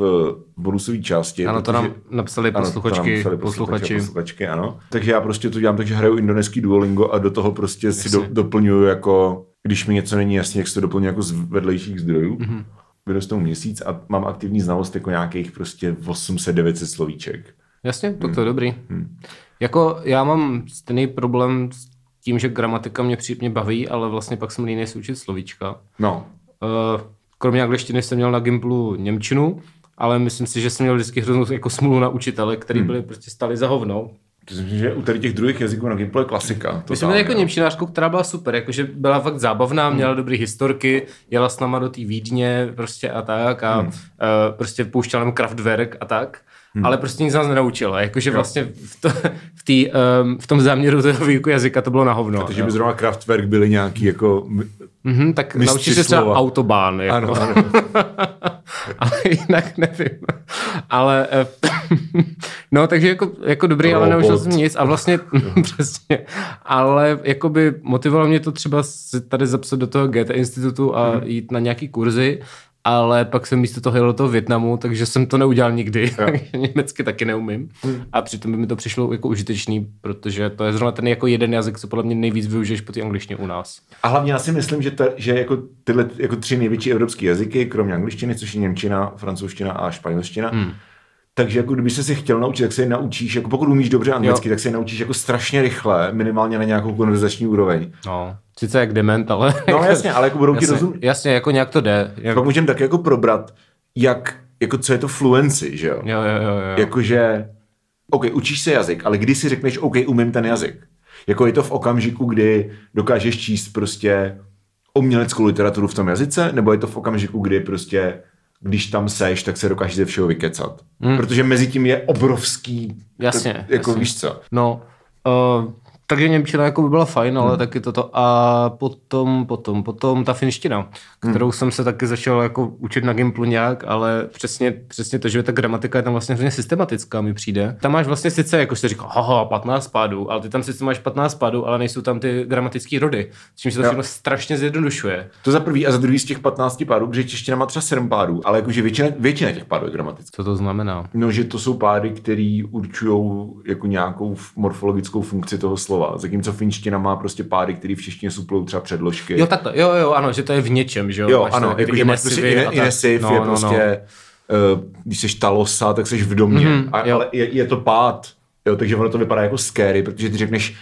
bonusové části. Ano, to protože- nám napsali Ano, to posluchačky, nám psali posluchači. posluchačky, ano. Takže já prostě to dělám tak, že hraju indoneský Duolingo a do toho prostě si do, doplňuju jako, když mi něco není jasně, jak si to doplňuji jako z vedlejších zdrojů. Mhm. Mm-hmm. Vyrostou měsíc a mám aktivní znalost jako nějakých prostě 800-900 slovíček. Jasně, to, Hmm. to je dobrý. Jako já mám stejný problém s tím, že gramatika mě, při, mě baví, ale vlastně pak jsem línej se učit slovíčka. No, Eh, Kromě angličtiny jsem měl na Gimplu Němčinu, ale myslím si, že jsem měl vždycky hroznou jako smůlu na učitele, který byli prostě stali za hovno. to si myslím, že u tady těch druhých jazyků na Gimple je klasika. My jsme měli jako němčinářku, která byla super, jakože byla fakt zábavná, měla dobrý historky, jela s náma do té Vídně prostě a tak a uh, prostě pouštěla nám Kraftwerk a tak. Ale prostě nic nás nenaučila. Jakože vlastně v, to, v, tý, um, v tom záměru toho výuku jazyka to bylo na hovno. Takže jo. by zrovna Kraftwerk byli nějaký jako... Mhm, tak naučíš se třeba autobán. Jako. Ano, ano. ale jinak nevím. Ale eh, no, takže jako, jako dobrý, ale Robot. neužil jsem nic a vlastně přesně. Ale jakoby motivovalo mě to třeba si tady zapsat do toho GT institutu a Mhm. jít na nějaký kurzy, ale pak jsem místo toho jel do toho Větnamu, takže jsem to neudělal nikdy. německy taky neumím. Mhm. A přitom by mi to přišlo jako užitečný, protože to je zrovna ten jako jeden jazyk, co podle mě nejvíc využiješ po té angličtině u nás. A hlavně já si myslím, že, ta, že jako tyhle jako tři největší evropské jazyky, kromě angličtiny, což je němčina, francouzština a španělština, hmm. Takže jako kdyby se si chtěl naučit, tak se je naučíš, jako pokud umíš dobře anglicky, Jo. tak se je naučíš jako strašně rychle, minimálně na nějakou konverzační úroveň. No, sice jak dement, ale... No jasně, ale jako budou ti jasně, rozumět. jasně, jako nějak to jde. Jak... Pak můžeme tak jako probrat, jak, jako co je to fluency, že jo? Jo, jo, jo, jo. Jakože, OK, učíš se jazyk, ale kdy si řekneš, OK, umím ten jazyk? Jako je to v okamžiku, kdy dokážeš číst prostě uměleckou literaturu v tom jazyce, nebo je to v okamžiku, kdy prostě když tam seš, tak se dokážeš ze všeho vykecat. Hmm. Protože mezi tím je obrovský, Jasně, jako jasně. víš co. No, uh, takže Němčina jako by byla fajn, ale taky toto. A potom, potom, potom ta finština, kterou jsem se taky začal jako učit na Gimplu nějak, ale přesně, přesně to, že ta gramatika je tam vlastně hrozně systematická, mi přijde. Tam máš vlastně sice, jako se říká, haha, 15 pádů, ale ty tam sice máš 15 pádů, ale nejsou tam ty gramatické rody, s čím se to všechno strašně zjednodušuje. To za prvý a za druhý z těch 15 pádů, protože čeština má třeba 7 pádů, ale jakože většina, většina těch pádů je gramatická. Co to znamená? No, že to jsou pády, které určují jako nějakou morfologickou funkci toho slova. Zatímco finština má prostě pády, které v češtině suplou třeba předložky. Jo, takhle, jo, jo, ano, že to je v něčem, že jo? jo Máš ano, jakože máš prostě ine, No, je no, no. prostě, uh, když jsi talosa, tak jsi v domě, Mhm, a, jo. ale je, je, to pád, jo, takže ono to vypadá jako scary, protože ty řekneš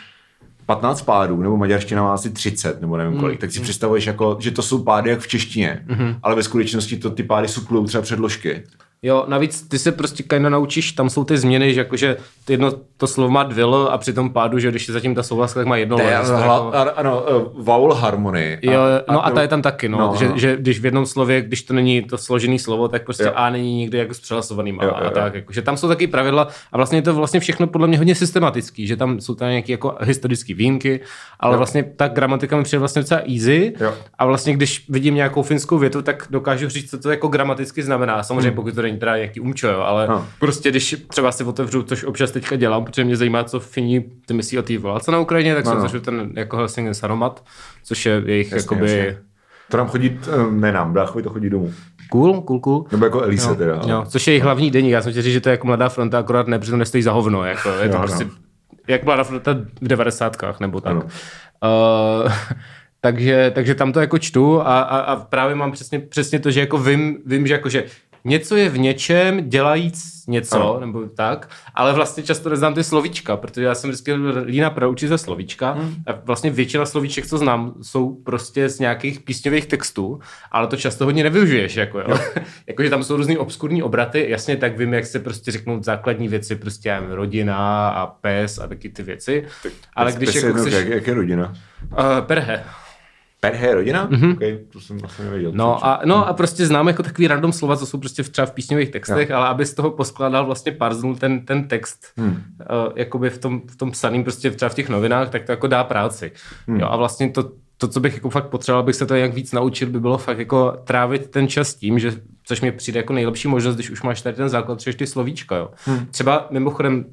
15 pádů, nebo maďarština má asi 30, nebo nevím Mhm. kolik, tak si představuješ, jako, že to jsou pády jak v češtině, ale ve skutečnosti to ty pády suplou třeba předložky. Jo, navíc ty se prostě kinda naučíš, tam jsou ty změny, že jakože ty jedno to slovo má dvě L a při tom pádu, že když je zatím ta souhlaska, tak má jedno L. hla, jako- ano, uh, vowel harmony. Jo, no a ta je tam taky, no, no, že, no. že, když v jednom slově, když to není to složený slovo, tak prostě Jo. A není nikdy jako s přehlasovaným A Jo, jo, a tak, jako, že tam jsou taky pravidla a vlastně je to vlastně všechno podle mě hodně systematický, že tam jsou tam nějaké jako historické výjimky, ale Jo. vlastně ta gramatika mi přijde vlastně docela easy Jo. a vlastně když vidím nějakou finskou větu, tak dokážu říct, co to jako gramaticky znamená. Samozřejmě pokud to není teda nějaký umčo, jo, ale Hmm. prostě když třeba si otevřu, což občas teďka dělám, protože mě zajímá, co Fini ty myslí o té válce na Ukrajině, tak No, jsem no. zažil ten jako Helsingin Saromat, což je jejich Jasně, jakoby... jasně. To nám chodí, eh, ne nám, bráchovi to chodí domů. Cool, cool, cool. Nebo jako Elise Jo, teda. ale- jo, což je jejich hlavní deník. Já jsem chtěl říct, že to je jako mladá fronta, akorát ne, protože to nestojí za hovno. Jako, je to Jo, no. prostě, jak mladá fronta v devadesátkách nebo tak. Ano. Uh, takže, takže tam to jako čtu a, a, a právě mám přesně, přesně to, že jako vím, vím, že jako, že něco je v něčem, dělajíc něco, Ano. nebo tak, ale vlastně často neznám ty slovíčka, protože já jsem vždycky lína proučit ze slovíčka Hmm. a vlastně většina slovíček, co znám, jsou prostě z nějakých písňových textů, ale to často hodně nevyužiješ, jako jo. Jakože tam jsou různý obskurní obraty, jasně tak vím, jak se prostě řeknou základní věci, prostě já rodina a pes a taky ty věci, ale když jako chceš... jak, jak je rodina? Uh, perhe. Perhe je rodina? Mm-hmm. Okay, to jsem vlastně nevěděl. No a, no a prostě znám jako takový random slova, co jsou prostě v, třeba v písňových textech, ale aby z toho poskládal vlastně parznul ten, ten text, hmm. uh, jakoby v tom, v tom psaným prostě třeba v těch novinách, tak to jako dá práci. Hmm. Jo, a vlastně to, to, co bych jako fakt potřeboval, abych se to jak víc naučil, by bylo fakt jako trávit ten čas tím, že což mi přijde jako nejlepší možnost, když už máš tady ten základ, třeba ty slovíčka, jo. Hmm. Třeba mimochodem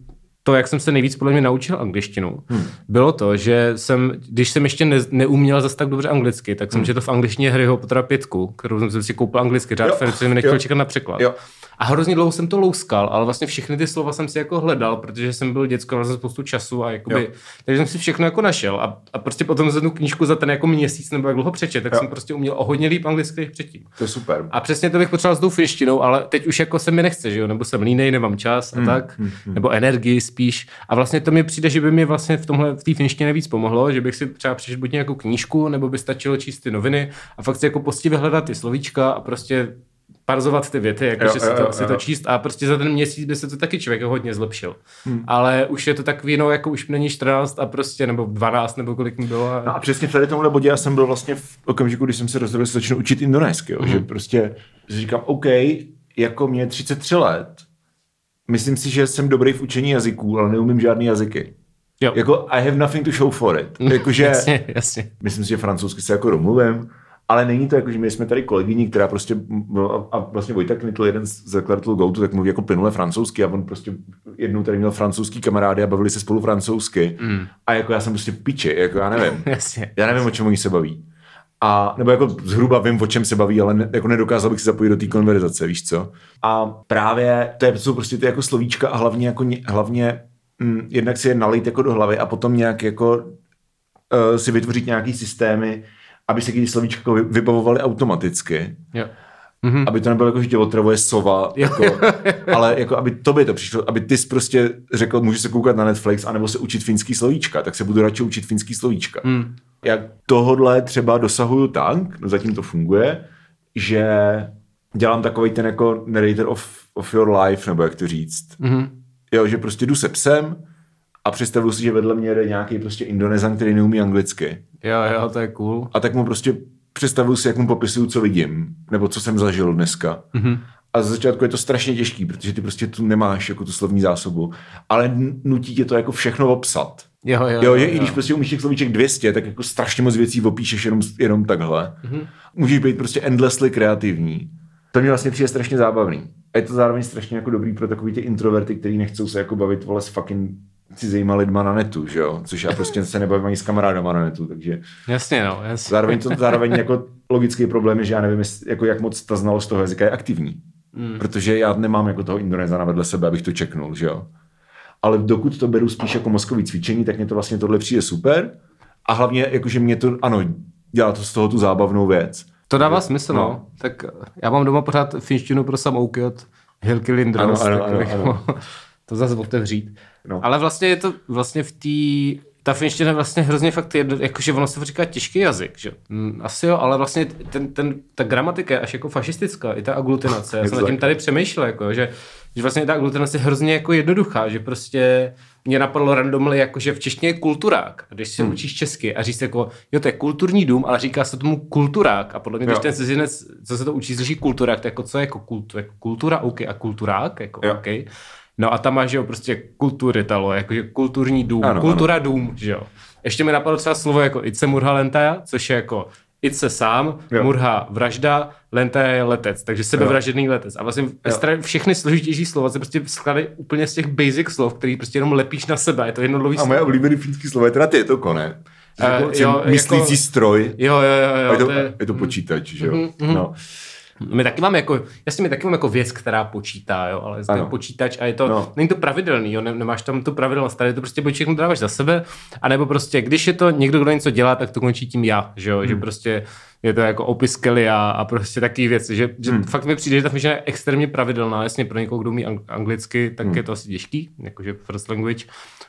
to, jak jsem se nejvíc podle mě naučil angličtinu, hmm. bylo to, že jsem, když jsem ještě ne, neuměl zase tak dobře anglicky, tak jsem hmm. četl v angličtině Harryho Pottera pětku, kterou jsem si koupil anglicky, řád, jsem mi nechtěl čekat na překlad. Jo. A hrozně dlouho jsem to louskal, ale vlastně všechny ty slova jsem si jako hledal, protože jsem byl děcko, měl jsem spoustu času a jakoby, jo. takže jsem si všechno jako našel a, a prostě potom za tu knížku za ten jako měsíc nebo jak dlouho přečet, tak jo. jsem prostě uměl o hodně líp anglicky než předtím. To je super. A přesně to bych potřeboval s tou finštinou, ale teď už jako se mi nechce, že jo, nebo jsem línej, nemám čas a hmm, tak, hmm, hmm. nebo energii spíš. A vlastně to mi přijde, že by mi vlastně v tomhle v té finštině víc pomohlo, že bych si třeba přečetl buď nějakou knížku, nebo by stačilo číst ty noviny a fakt si jako postivě hledat ty slovíčka a prostě parzovat ty věty, jakože si, to, jo, si to číst a prostě za ten měsíc by se to taky člověk hodně zlepšil. Hmm. Ale už je to tak víno, jako už není 14 a prostě, nebo 12, nebo kolik mi bylo. A... No a přesně v tady tomhle bodě já jsem byl vlastně v okamžiku, kdy jsem se rozhodl, že začnu učit indonésky, jo, hmm. že prostě že říkám, OK, jako mě 33 let, myslím si, že jsem dobrý v učení jazyků, ale neumím žádný jazyky. Jo. Jako I have nothing to show for it. Jakože, jasně, jasně. Myslím si, že francouzsky se jako domluvím, ale není to jako, že my jsme tady kolegyni, která prostě, no, a vlastně Vojta Knitl, jeden z zakladatelů GoTo, tak mluví jako plynule francouzsky a on prostě jednou tady měl francouzský kamarády a bavili se spolu francouzsky. Mm. A jako já jsem prostě piči, jako já nevím. já nevím, o čem oni se baví. A, nebo jako zhruba vím, o čem se baví, ale ne, jako nedokázal bych se zapojit do té konverzace, víš co? A právě to, je, to jsou prostě ty jako slovíčka a hlavně jako hlavně mm, jednak si je nalít jako do hlavy a potom nějak jako uh, si vytvořit nějaký systémy, aby se ty slovíčka jako vybavovaly automaticky. Jo. Mm-hmm. Aby to nebylo jako, že tě otravuje sova, jako, ale jako aby to by to přišlo, aby ty jsi prostě řekl, můžu se koukat na Netflix, anebo se učit finský slovíčka, tak se budu radši učit finský slovíčka. Mm. Jak tohodle třeba dosahuju tak, no zatím to funguje, že dělám takový ten jako narrator of, of your life, nebo jak to říct. Mm-hmm. Jo, že prostě jdu se psem, a představuju si, že vedle mě jde nějaký prostě indonezan, který neumí anglicky. Jo, jo, to je cool. A tak mu prostě představuju si, jak mu popisuju, co vidím, nebo co jsem zažil dneska. Mm-hmm. A za začátku je to strašně těžký, protože ty prostě tu nemáš jako tu slovní zásobu, ale nutí tě to jako všechno obsat. Jo, jo, jo, že jo. i když prostě umíš těch slovíček 200, tak jako strašně moc věcí opíšeš jenom, jenom takhle. Mm-hmm. Můžeš být prostě endlessly kreativní. To mě vlastně přijde strašně zábavný. A je to zároveň strašně jako dobrý pro takový ty introverty, kteří nechcou se jako bavit vole s fucking cizíma lidma na netu, že jo? Což já prostě se nebavím ani s kamarádama na netu, takže... Jasně, no, jasně. Zároveň, to, zároveň jako logický problém je, že já nevím, jako jak moc ta znalost toho jazyka je aktivní. Mm. Protože já nemám jako toho Indonezana vedle sebe, abych to čeknul, že jo? Ale dokud to beru spíš jako mozkový cvičení, tak mě to vlastně tohle přijde super. A hlavně, jakože mě to, ano, dělá to z toho tu zábavnou věc. To dává smysl, no. no. Tak já mám doma pořád finštinu pro samouky od Hilky Lindros. Ano, ano, ano, ano. To zase otevřít. No. Ale vlastně je to vlastně v té ta finština je vlastně hrozně fakt jedno, jakože ono se říká těžký jazyk, že? Mm, asi jo, ale vlastně ten, ten, ta gramatika je až jako fašistická, i ta aglutinace. Já jsem nad tím tady přemýšlel, jako, že, že vlastně ta aglutinace je hrozně jako jednoduchá, že prostě mě napadlo randomly, jako, že v češtině je kulturák. A když si hmm. učíš česky a říct jako, jo, to je kulturní dům, ale říká se tomu kulturák. A podle mě, jo. když ten cizinec, co se to učí, slyší kulturák, tak jako co je jako, kultu, jako kultura, OK, a kulturák, jako jo. OK. No a tam máš, že jo, prostě kulturitalo, jakože kulturní dům, ano, kultura ano. dům, že jo. Ještě mi napadlo třeba slovo jako Ice Murha Lentaja, což je jako Ice sám, jo. Murha vražda, Lentaja je letec, takže sebevražedný letec. A vlastně jo. všechny složitější slova se prostě skladají úplně z těch basic slov, který prostě jenom lepíš na sebe, je to jednoduchý A moje oblíbený finský slovo je teda ty, to kone. Uh, jo, myslící jako... stroj. Jo, jo, jo. jo je, to, to je... je to počítač, že jo. Mm-hmm. No. My taky máme jako, jasně my taky máme jako věc, která počítá, jo, ale je počítač a je to, no. není to pravidelný, jo, nemáš tam tu pravidelnost, tady to prostě buď všechno dáváš za sebe, anebo prostě, když je to někdo, kdo něco dělá, tak to končí tím já, že jo, hmm. že prostě je to jako opis Kelly a, a prostě taky věci, že, že hmm. fakt mi přijde, že ta myšlena je extrémně pravidelná, jasně pro někoho, kdo umí anglicky, tak hmm. je to asi těžký, jakože first language,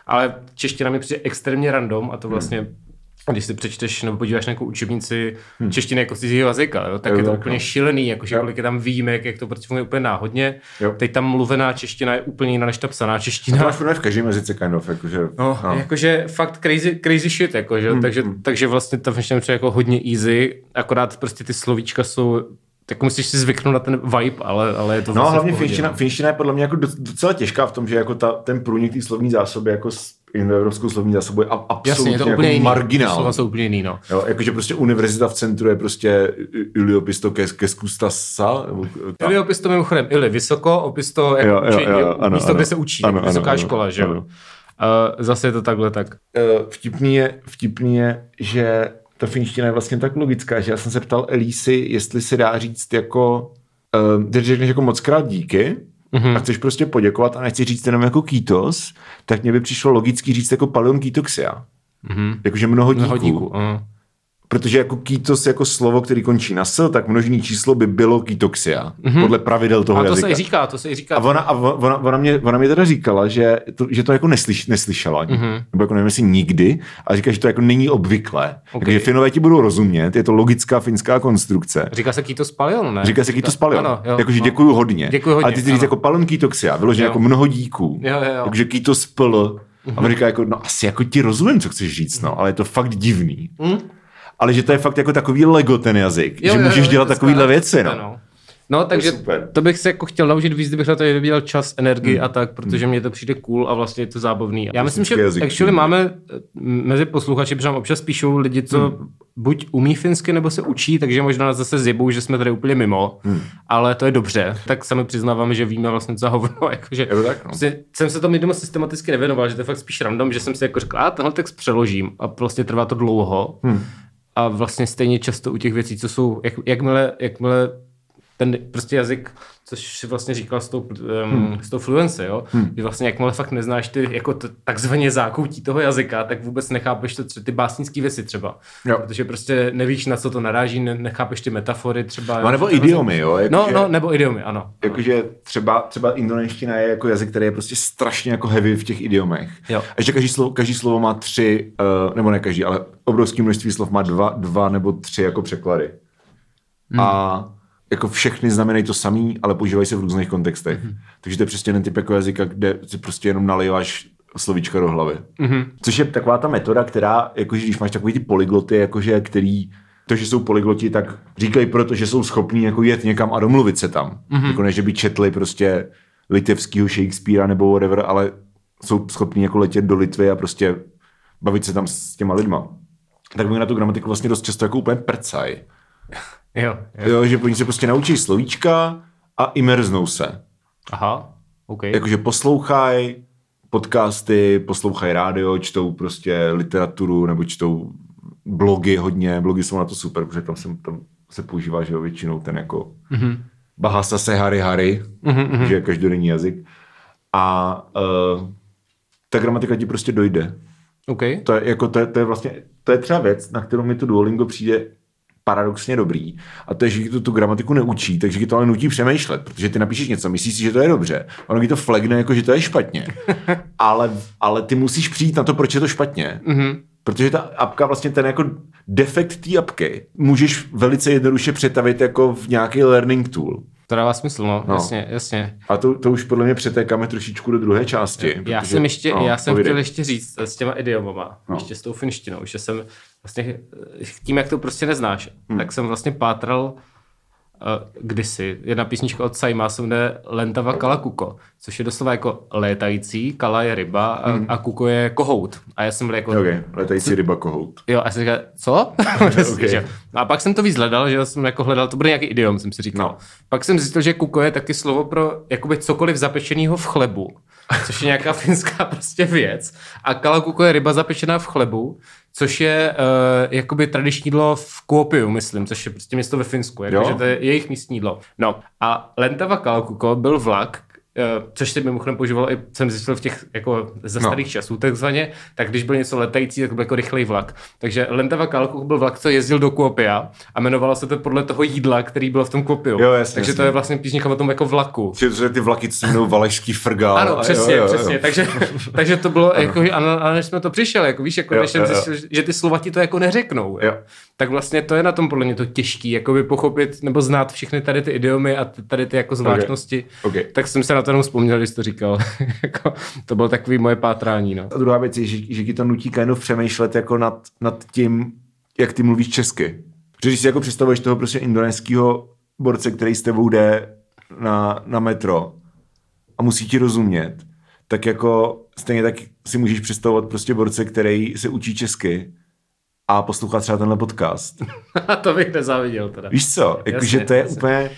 ale čeština mi přijde extrémně random a to hmm. vlastně hmm když si přečteš nebo podíváš na nějakou učebnici hmm. češtiny jako cizího jazyka, jo, tak jo, je to tak, úplně no. šílený, jakože kolik je tam výjimek, jak to prostě funguje úplně náhodně. Jo. Teď tam mluvená čeština je úplně jiná než ta psaná čeština. A to máš v každém jazyce kind of, jakože. No, no. jakože fakt crazy, crazy shit, jakože, hmm. takže, hmm. takže vlastně ta finština je jako hodně easy, akorát prostě ty slovíčka jsou tak musíš si zvyknout na ten vibe, ale, ale je to No vlastně hlavně finština, no. finština, je podle mě jako docela těžká v tom, že jako ta, ten průnik té slovní zásoby jako indoevropskou slovní zásobu je a- absolutně Jasně, je to jako úplně jiný. marginální. Slova jsou úplně jiný, no. Jo, jakože prostě univerzita v centru je prostě Iliopisto Keskustasa. Nebo, Ili opis to mimochodem, Ili vysoko, opis to jako Jo, jo, učení, jo, ano, místo, ano. kde se učí, Ano, ano, vysoká ano, škola, že jo. ano. Uh, zase je to takhle tak. Eh, vtipný je, vtipný je, že ta finština je vlastně tak logická, že já jsem se ptal Elísy, jestli se dá říct jako, uh, když řekneš jako moc krát díky. Mm-hmm. a chceš prostě poděkovat a nechci říct jenom jako kýtos, tak mě by přišlo logicky říct jako palion kýtoxia. Mm-hmm. Jakože mnoho díků. Mnoho díků. Uh. Protože jako kýtos jako slovo, který končí na s, tak množný číslo by bylo kýtoxia. Mm-hmm. Podle pravidel toho. A to jazyka. se i říká, to se i říká. A ona, a ona, ona, mě, ona mě teda říkala, že to, že to jako neslyš, neslyšela. Mhm. Mm-hmm. Nebo jako nevím, jestli nikdy, ale říká, že to jako není obvyklé. Ok. Okay. Takže Finové ti budou rozumět, je to logická finská konstrukce. Říká se Kýtos Palion, ne? Říká se kýto spalion. Ano, jo, Jakože no. děkuju hodně. Děkuju hodně, Ale ty ty říct jako palon kýtoxia, vyloženě jako mnoho díků. Jo, jo, jo. Jakože kýto spl. A on říká jako, no asi jako ti rozumím, co chceš říct, no, ale je to fakt divný. Mm. Ale že to je fakt jako takový lego ten jazyk, že můžeš dělat to je takovýhle skvělé, věci, to je, no. No, takže super. to bych se jako chtěl naučit víc, kdybych na to nevěděl čas, energii a tak, protože mně to přijde cool a vlastně je to zábavný. Já myslím, že jazyk. actually máme eh, mezi posluchači, protože nám občas píšou lidi, co buď umí finsky, nebo se učí, takže možná nás zase zjebou, že jsme tady úplně mimo, ale to je dobře. Tak sami přiznáváme, že víme vlastně co za hovno. Jakože, Je to tak, no. prostě jsem se tomu jednou systematicky nevěnoval, že to je fakt spíš random, že jsem si jako řekl, a tenhle text přeložím a vlastně trvá to dlouho. Hmm. A vlastně stejně často u těch věcí, co jsou, jak, jakmile, jakmile ten prostě jazyk, což si vlastně říkal s tou, um, hmm. s tou fluency, jo? Hmm. Že vlastně jakmile fakt neznáš ty jako t- takzvaně zákoutí toho jazyka, tak vůbec nechápeš to, ty básnické věci třeba. Jo. Protože prostě nevíš, na co to naráží, ne- nechápeš ty metafory třeba. No nebo Že idiomy, jo. Jako, No, že- no, nebo idiomy, ano. Jakože třeba, třeba indonéština je jako jazyk, který je prostě strašně jako heavy v těch idiomech. Jo. A ještě každý slovo, každý slovo má tři, uh, nebo ne každý, ale obrovské množství slov má dva, dva nebo tři jako překlady. Hmm. A jako všechny znamenají to samý, ale používají se v různých kontextech. Hmm. Takže to je přesně ten typ jako jazyka, kde si prostě jenom naliváš slovíčka do hlavy. Mm-hmm. Což je taková ta metoda, která, jakože když máš takový ty polygloty, jakože, který to, že jsou polygloti, tak říkají proto, že jsou schopní jako jet někam a domluvit se tam. Mm-hmm. Jako ne, že by četli prostě litevskýho Shakespearea nebo whatever, ale jsou schopní jako letět do Litvy a prostě bavit se tam s těma lidma. Tak mi na tu gramatiku vlastně dost často jako úplně prcaj. Jo, jo. Jo, že oni se prostě naučí slovíčka a imerznou se. Aha, OK. Jakože poslouchají podcasty, poslouchají rádio, čtou prostě literaturu nebo čtou blogy hodně. Blogy jsou na to super, protože tam se, tam se používá, že jo, většinou ten jako mm-hmm. Bahasa se Hari Hari, mm-hmm. že je každodenní jazyk. A uh, ta gramatika ti prostě dojde. OK. To je, jako, to, je, to je vlastně, to je třeba věc, na kterou mi to Duolingo přijde paradoxně dobrý. A to je, že ti to tu gramatiku neučí, takže ti to ale nutí přemýšlet, protože ty napíšeš něco, myslíš si, že to je dobře, ono ti to flagne, jako že to je špatně. ale, ale ty musíš přijít na to, proč je to špatně. Mm-hmm. Protože ta apka, vlastně ten jako defekt té apky, můžeš velice jednoduše přetavit jako v nějaký learning tool. To dává smysl, no, No. jasně, jasně. A to, to už podle mě přetékáme trošičku do druhé části. Já protože- jsem ještě, no, já jsem povídej. chtěl ještě říct s těma idiomama, no. ještě s tou finštinou, že jsem vlastně eh, tím, jak to prostě neznáš, hmm. tak jsem vlastně pátral uh, kdysi. Jedna písnička od Saima se jmenuje Lentava Kalakuko, což je doslova jako létající, kala je ryba a, hmm. a kuko je kohout. A já jsem byl jako, Ok, letající ryba kohout. jo, a já jsem říkal, co? ok. Že- no a pak jsem to víc hledal, že jsem jako hledal, to bude nějaký idiom, jsem si říkal. No. Pak jsem zjistil, že kuko je taky slovo pro jakoby cokoliv zapečeného v chlebu, což je nějaká finská prostě věc. A kalakuko je ryba zapečená v chlebu, což je uh, jakoby tradiční jídlo v Kuopiu, myslím, což je prostě město ve Finsku, jakože to je jejich místní jídlo. No a Lentava kalakuko byl vlak, což se mimochodem používalo i, jsem zjistil v těch jako ze No. starých no. časů takzvaně, tak když byl něco letající, tak byl jako rychlej vlak. Takže Lentava Kalkuk byl vlak, co jezdil do Kuopia a jmenovalo se to podle toho jídla, který bylo v tom Kuopiu. Jo, jasně, Takže jasně. to je vlastně písnička o tom jako vlaku. Že ty vlaky, jmenují Valašský frgál. Ano, přesně, jo, jo, jo. přesně. Takže, takže to bylo, jako, že- a, a než jsme to přišli, jako víš, jako Jo, než jsem zjistil, že ty slova ti to jako neřeknou. Jo. Tak vlastně to je na tom podle mě to těžký, jako by pochopit nebo znát všechny tady ty idiomy a tady ty jako zvláštnosti. Ok. Tak jsem se na to jenom vzpomněl, když to říkal. jako, to bylo takový moje pátrání, no. A druhá věc je, že, že ti to nutí of přemýšlet jako nad, nad tím, jak ty mluvíš česky. Protože když si jako představuješ toho prostě indonéského borce, který s tebou jde na, na metro a musí ti rozumět, tak jako stejně tak si můžeš představovat prostě borce, který se učí česky a poslouchá třeba tenhle podcast. to bych nezáviděl teda. Víš co, jakože to je jasně. úplně...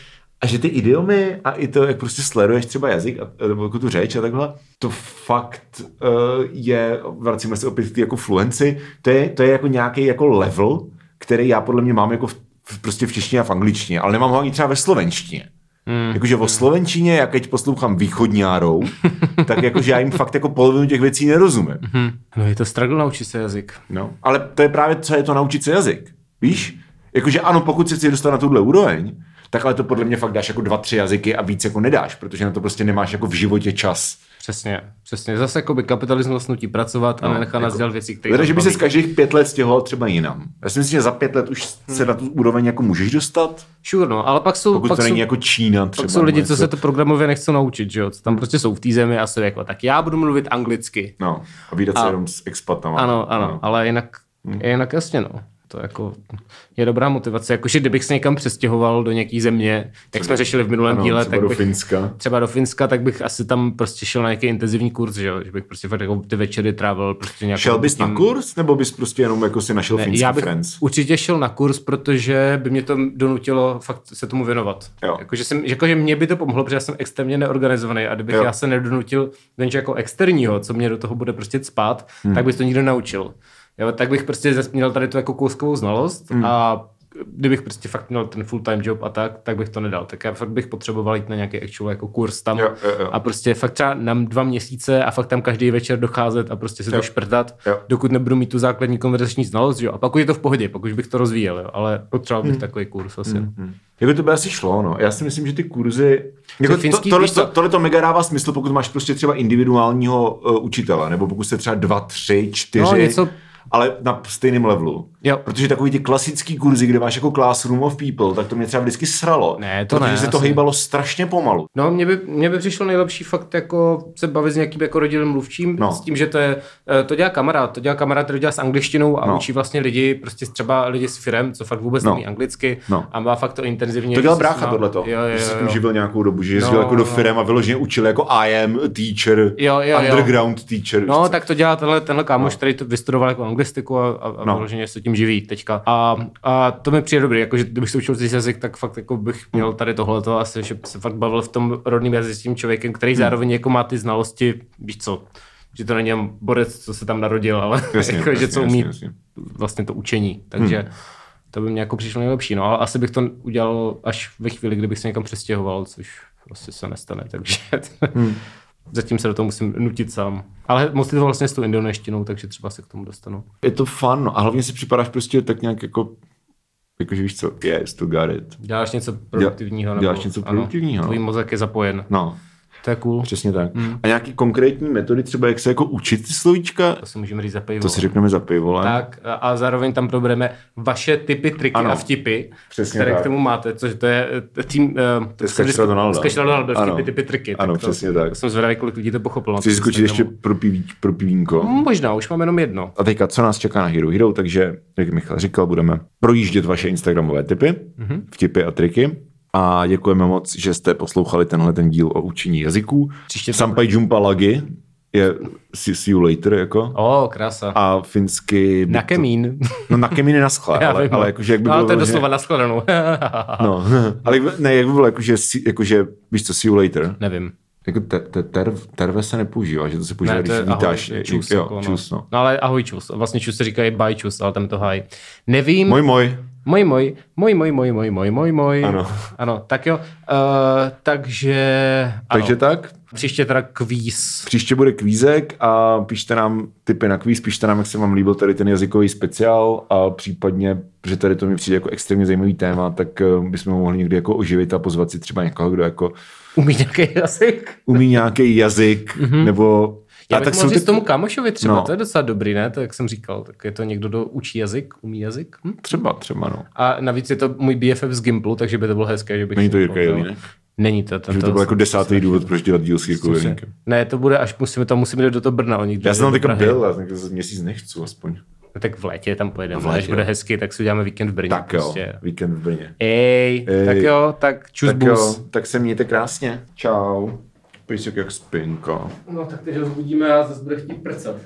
A že ty idiomy a i to, jak prostě sleduješ třeba jazyk, a, nebo jako tu řeč a takhle, to fakt uh, je, vracíme se opět k jako fluenci, to je, to je jako nějaký jako level, který já podle mě mám jako v, v, prostě v češtině a v angličtině, ale nemám ho ani třeba ve slovenštině. Hmm. Jakože o slovenčině, jak teď poslouchám východňárou, tak jakože já jim fakt jako polovinu těch věcí nerozumím. Hm. No je to struggle naučit se jazyk. No. Ale to je právě, co je to naučit se jazyk. Víš? Jakože ano, pokud se chci dostat na tuhle úroveň, tak ale to podle mě fakt dáš jako dva, tři jazyky a víc jako nedáš, protože na to prostě nemáš jako v životě čas. Přesně, přesně. Zase jako by kapitalismus nutí pracovat a No, nenechá nás jako- dělat věci, které Leda, nás že by se z každých pět let stěhoval třeba jinam. Já si myslím, že za pět let už se na tu úroveň jako můžeš dostat, Sure, no, ale pak jsou, pokud pak to jsou, není jako Čína třeba. pak jsou lidi, co se to programově nechcou naučit, že jo? Co tam prostě jsou v té zemi a jsou jako, tak já budu mluvit anglicky. No, a vydat se A- jenom s expatama. Ano, ano, No. ale jinak, jinak jasně, no. To jako je dobrá motivace. Jakože kdybych se někam přestěhoval do nějaký země, jak jsme řešili v minulém Ano, díle, třeba tak do bych, Finska. třeba do Finska, tak bych asi tam prostě šel na nějaký intenzivní kurz, že, že bych prostě fakt jako ty večery trávil prostě nějakou Šel bys na tím- kurz, nebo bys prostě jenom jako si našel Ne, finský já bych friends? určitě šel na kurz, protože by mě to donutilo fakt se tomu věnovat. Jakože, jsem, jakože mě by to pomohlo, protože já jsem extrémně neorganizovaný a kdybych Jo. já se nedonutil jako externího, co mě do toho bude prostě spát, hmm. tak bych to nikdo naučil. Jo, tak bych prostě měl tady tu jako kouskovou znalost hmm. a kdybych prostě fakt měl ten full time job a tak, tak bych to nedal. Tak já fakt bych potřeboval jít na nějaký actual jako kurz tam Jo, jo, jo. a prostě fakt třeba na dva měsíce a fakt tam každý večer docházet a prostě se to Jo. šprtat, Jo. dokud nebudu mít tu základní konverzační znalost, jo. A pak už je to v pohodě, pak už bych to rozvíjel, jo. ale potřeboval bych takový kurz asi. Hmm. Jako to by asi šlo, no. Já si myslím, že ty kurzy... Jako to, finský, tohle, to, tohle to mega dává smysl, pokud máš prostě třeba individuálního uh, učitele, nebo pokud jste třeba dva, tři, čtyři, No, něco- ale na stejném levelu. Jo. Protože takový ty klasický kurzy, kde máš jako classroom of people, tak to mě třeba vždycky sralo. Ne, to protože ne, se to hejbalo strašně pomalu. No, mně by, mně by přišlo nejlepší fakt jako se bavit s nějakým jako rodinným mluvčím, No. s tím, že to je, eh, to dělá kamarád, to dělá kamarád, který dělá s angličtinou a No. učí vlastně lidi, prostě třeba lidi s firem, co fakt vůbec No. neumí anglicky No. a má fakt to intenzivně. To dělal brácha. Jo, jo, že se jo, tím jo. živil nějakou dobu, že jezdil No, jako do no. firem a vyloženě učil jako I am teacher, Jo, jo, jo. underground teacher. No, tak to dělá tenhle, tenhle kámoš, no. který to vystudoval jako anglistiku a, a, a no. vyloženě se tím živí teďka. A, a to mi přijde dobrý, jakože kdybych se učil cizí jazyk, tak fakt jako bych měl tady tohleto asi, že se fakt bavil v tom rodném jazyce s tím člověkem, který zároveň jako má ty znalosti, víš co, že to není jen borec, co se tam narodil, ale Jasně, jako, že jasně, co umí jasně, jasně. vlastně to učení. Takže hmm. to by mě jako přišlo nejlepší. No, ale asi bych to udělal až ve chvíli, kdybych se někam přestěhoval, což prostě se nestane. Takže hmm. zatím se do toho musím nutit sám. Ale moc to vlastně s tou indonéštinou, takže třeba se k tomu dostanu. je to fun, no. a hlavně si připadáš prostě tak nějak jako, jakože víš co, yeah, still got it. Děláš něco produktivního. děláš nebo, něco produktivního, Ano, tvůj mozek je zapojen. No, To je cool. přesně tak. Hmm. A nějaký konkrétní metody, třeba jak se jako učit ty slovíčka, To si můžeme říct za pivo. to si řekneme za pivolem. Tak a, a zároveň tam probereme vaše typy, triky Ano. a vtipy, Přesně které tak. k tomu máte, což to je eh, tým... Uh, To je Sketch Ronaldo. Sketch Ronaldo, vtipy, typy, triky. Ano, tak to, přesně tak. Jsem zvědavý, kolik lidí to pochopilo. Chci skočit ještě pro, piví, pro pivínko. Hmm, Možná, už mám jenom jedno. A teďka, co nás čeká na Hero Hero, takže, jak Michal říkal, budeme projíždět vaše Instagramové typy, mm-hmm. vtipy a triky. A děkujeme moc, že jste poslouchali tenhle ten díl o učení jazyků. Příště Sampai Jumpa Lagi je see, see you later, jako. O, krása. A finsky... Na kemín. No na kemíny na skle, ale, ale no. jakože jak by no, ale bylo... to je doslova na skladanou. No, ale ne, jak by bylo jakože, jakože víš co, see you later. Nevím. Jako te, te, ter, terve se nepoužívá, že to se používá, Ne, když vítáš. ahoj, čus, jo, jako, no. čus, no. no. ale ahoj čus. Vlastně čus se říká i bye čus, ale tam je to hi. Nevím. Můj, můj. Moj, moj, moj, moj, moj, moj, moj, moj, moj. Ano. Ano, tak jo. Uh, takže, ano. Takže tak, Příště teda kvíz. Příště bude kvízek a pište nám tipy na kvíz, pište nám, jak se vám líbil tady ten jazykový speciál a případně, že tady to mi přijde jako extrémně zajímavý téma, tak eh, bychom ho mohli někdy jako oživit a pozvat si třeba někoho, kdo jako Umí nějaký jazyk? umí nějaký jazyk, nebo... Já a bych tak mohl říct ty... tomu kamošovi třeba, No. to je docela dobrý, ne? To jak jsem říkal, tak je to někdo, kdo učí jazyk, umí jazyk. Hm? Třeba, třeba, no. A navíc je to můj BFF z Gimplu, takže by to bylo hezké, že bych... Není to Jirka. Jelínek? Není to. Ten Že to byl jako desátý důvod, proč dělat díl s Jirkou. Ne, to bude, až musíme, tam musíme jít do toho Brna. Oni Já jsem tam teďka byl, já jsem měsíc nechci aspoň. No, tak v létě tam pojedeme, V létě, až bude hezky, tak si uděláme víkend v Brně. Tak jo, Prostě. víkend v Brně. Ej, Ej. tak jo, tak čus Tak bus. jo, tak se mějte krásně. Čau. Pejsek jak spinka. No tak teď ho zbudíme a zase bude chtít prcat.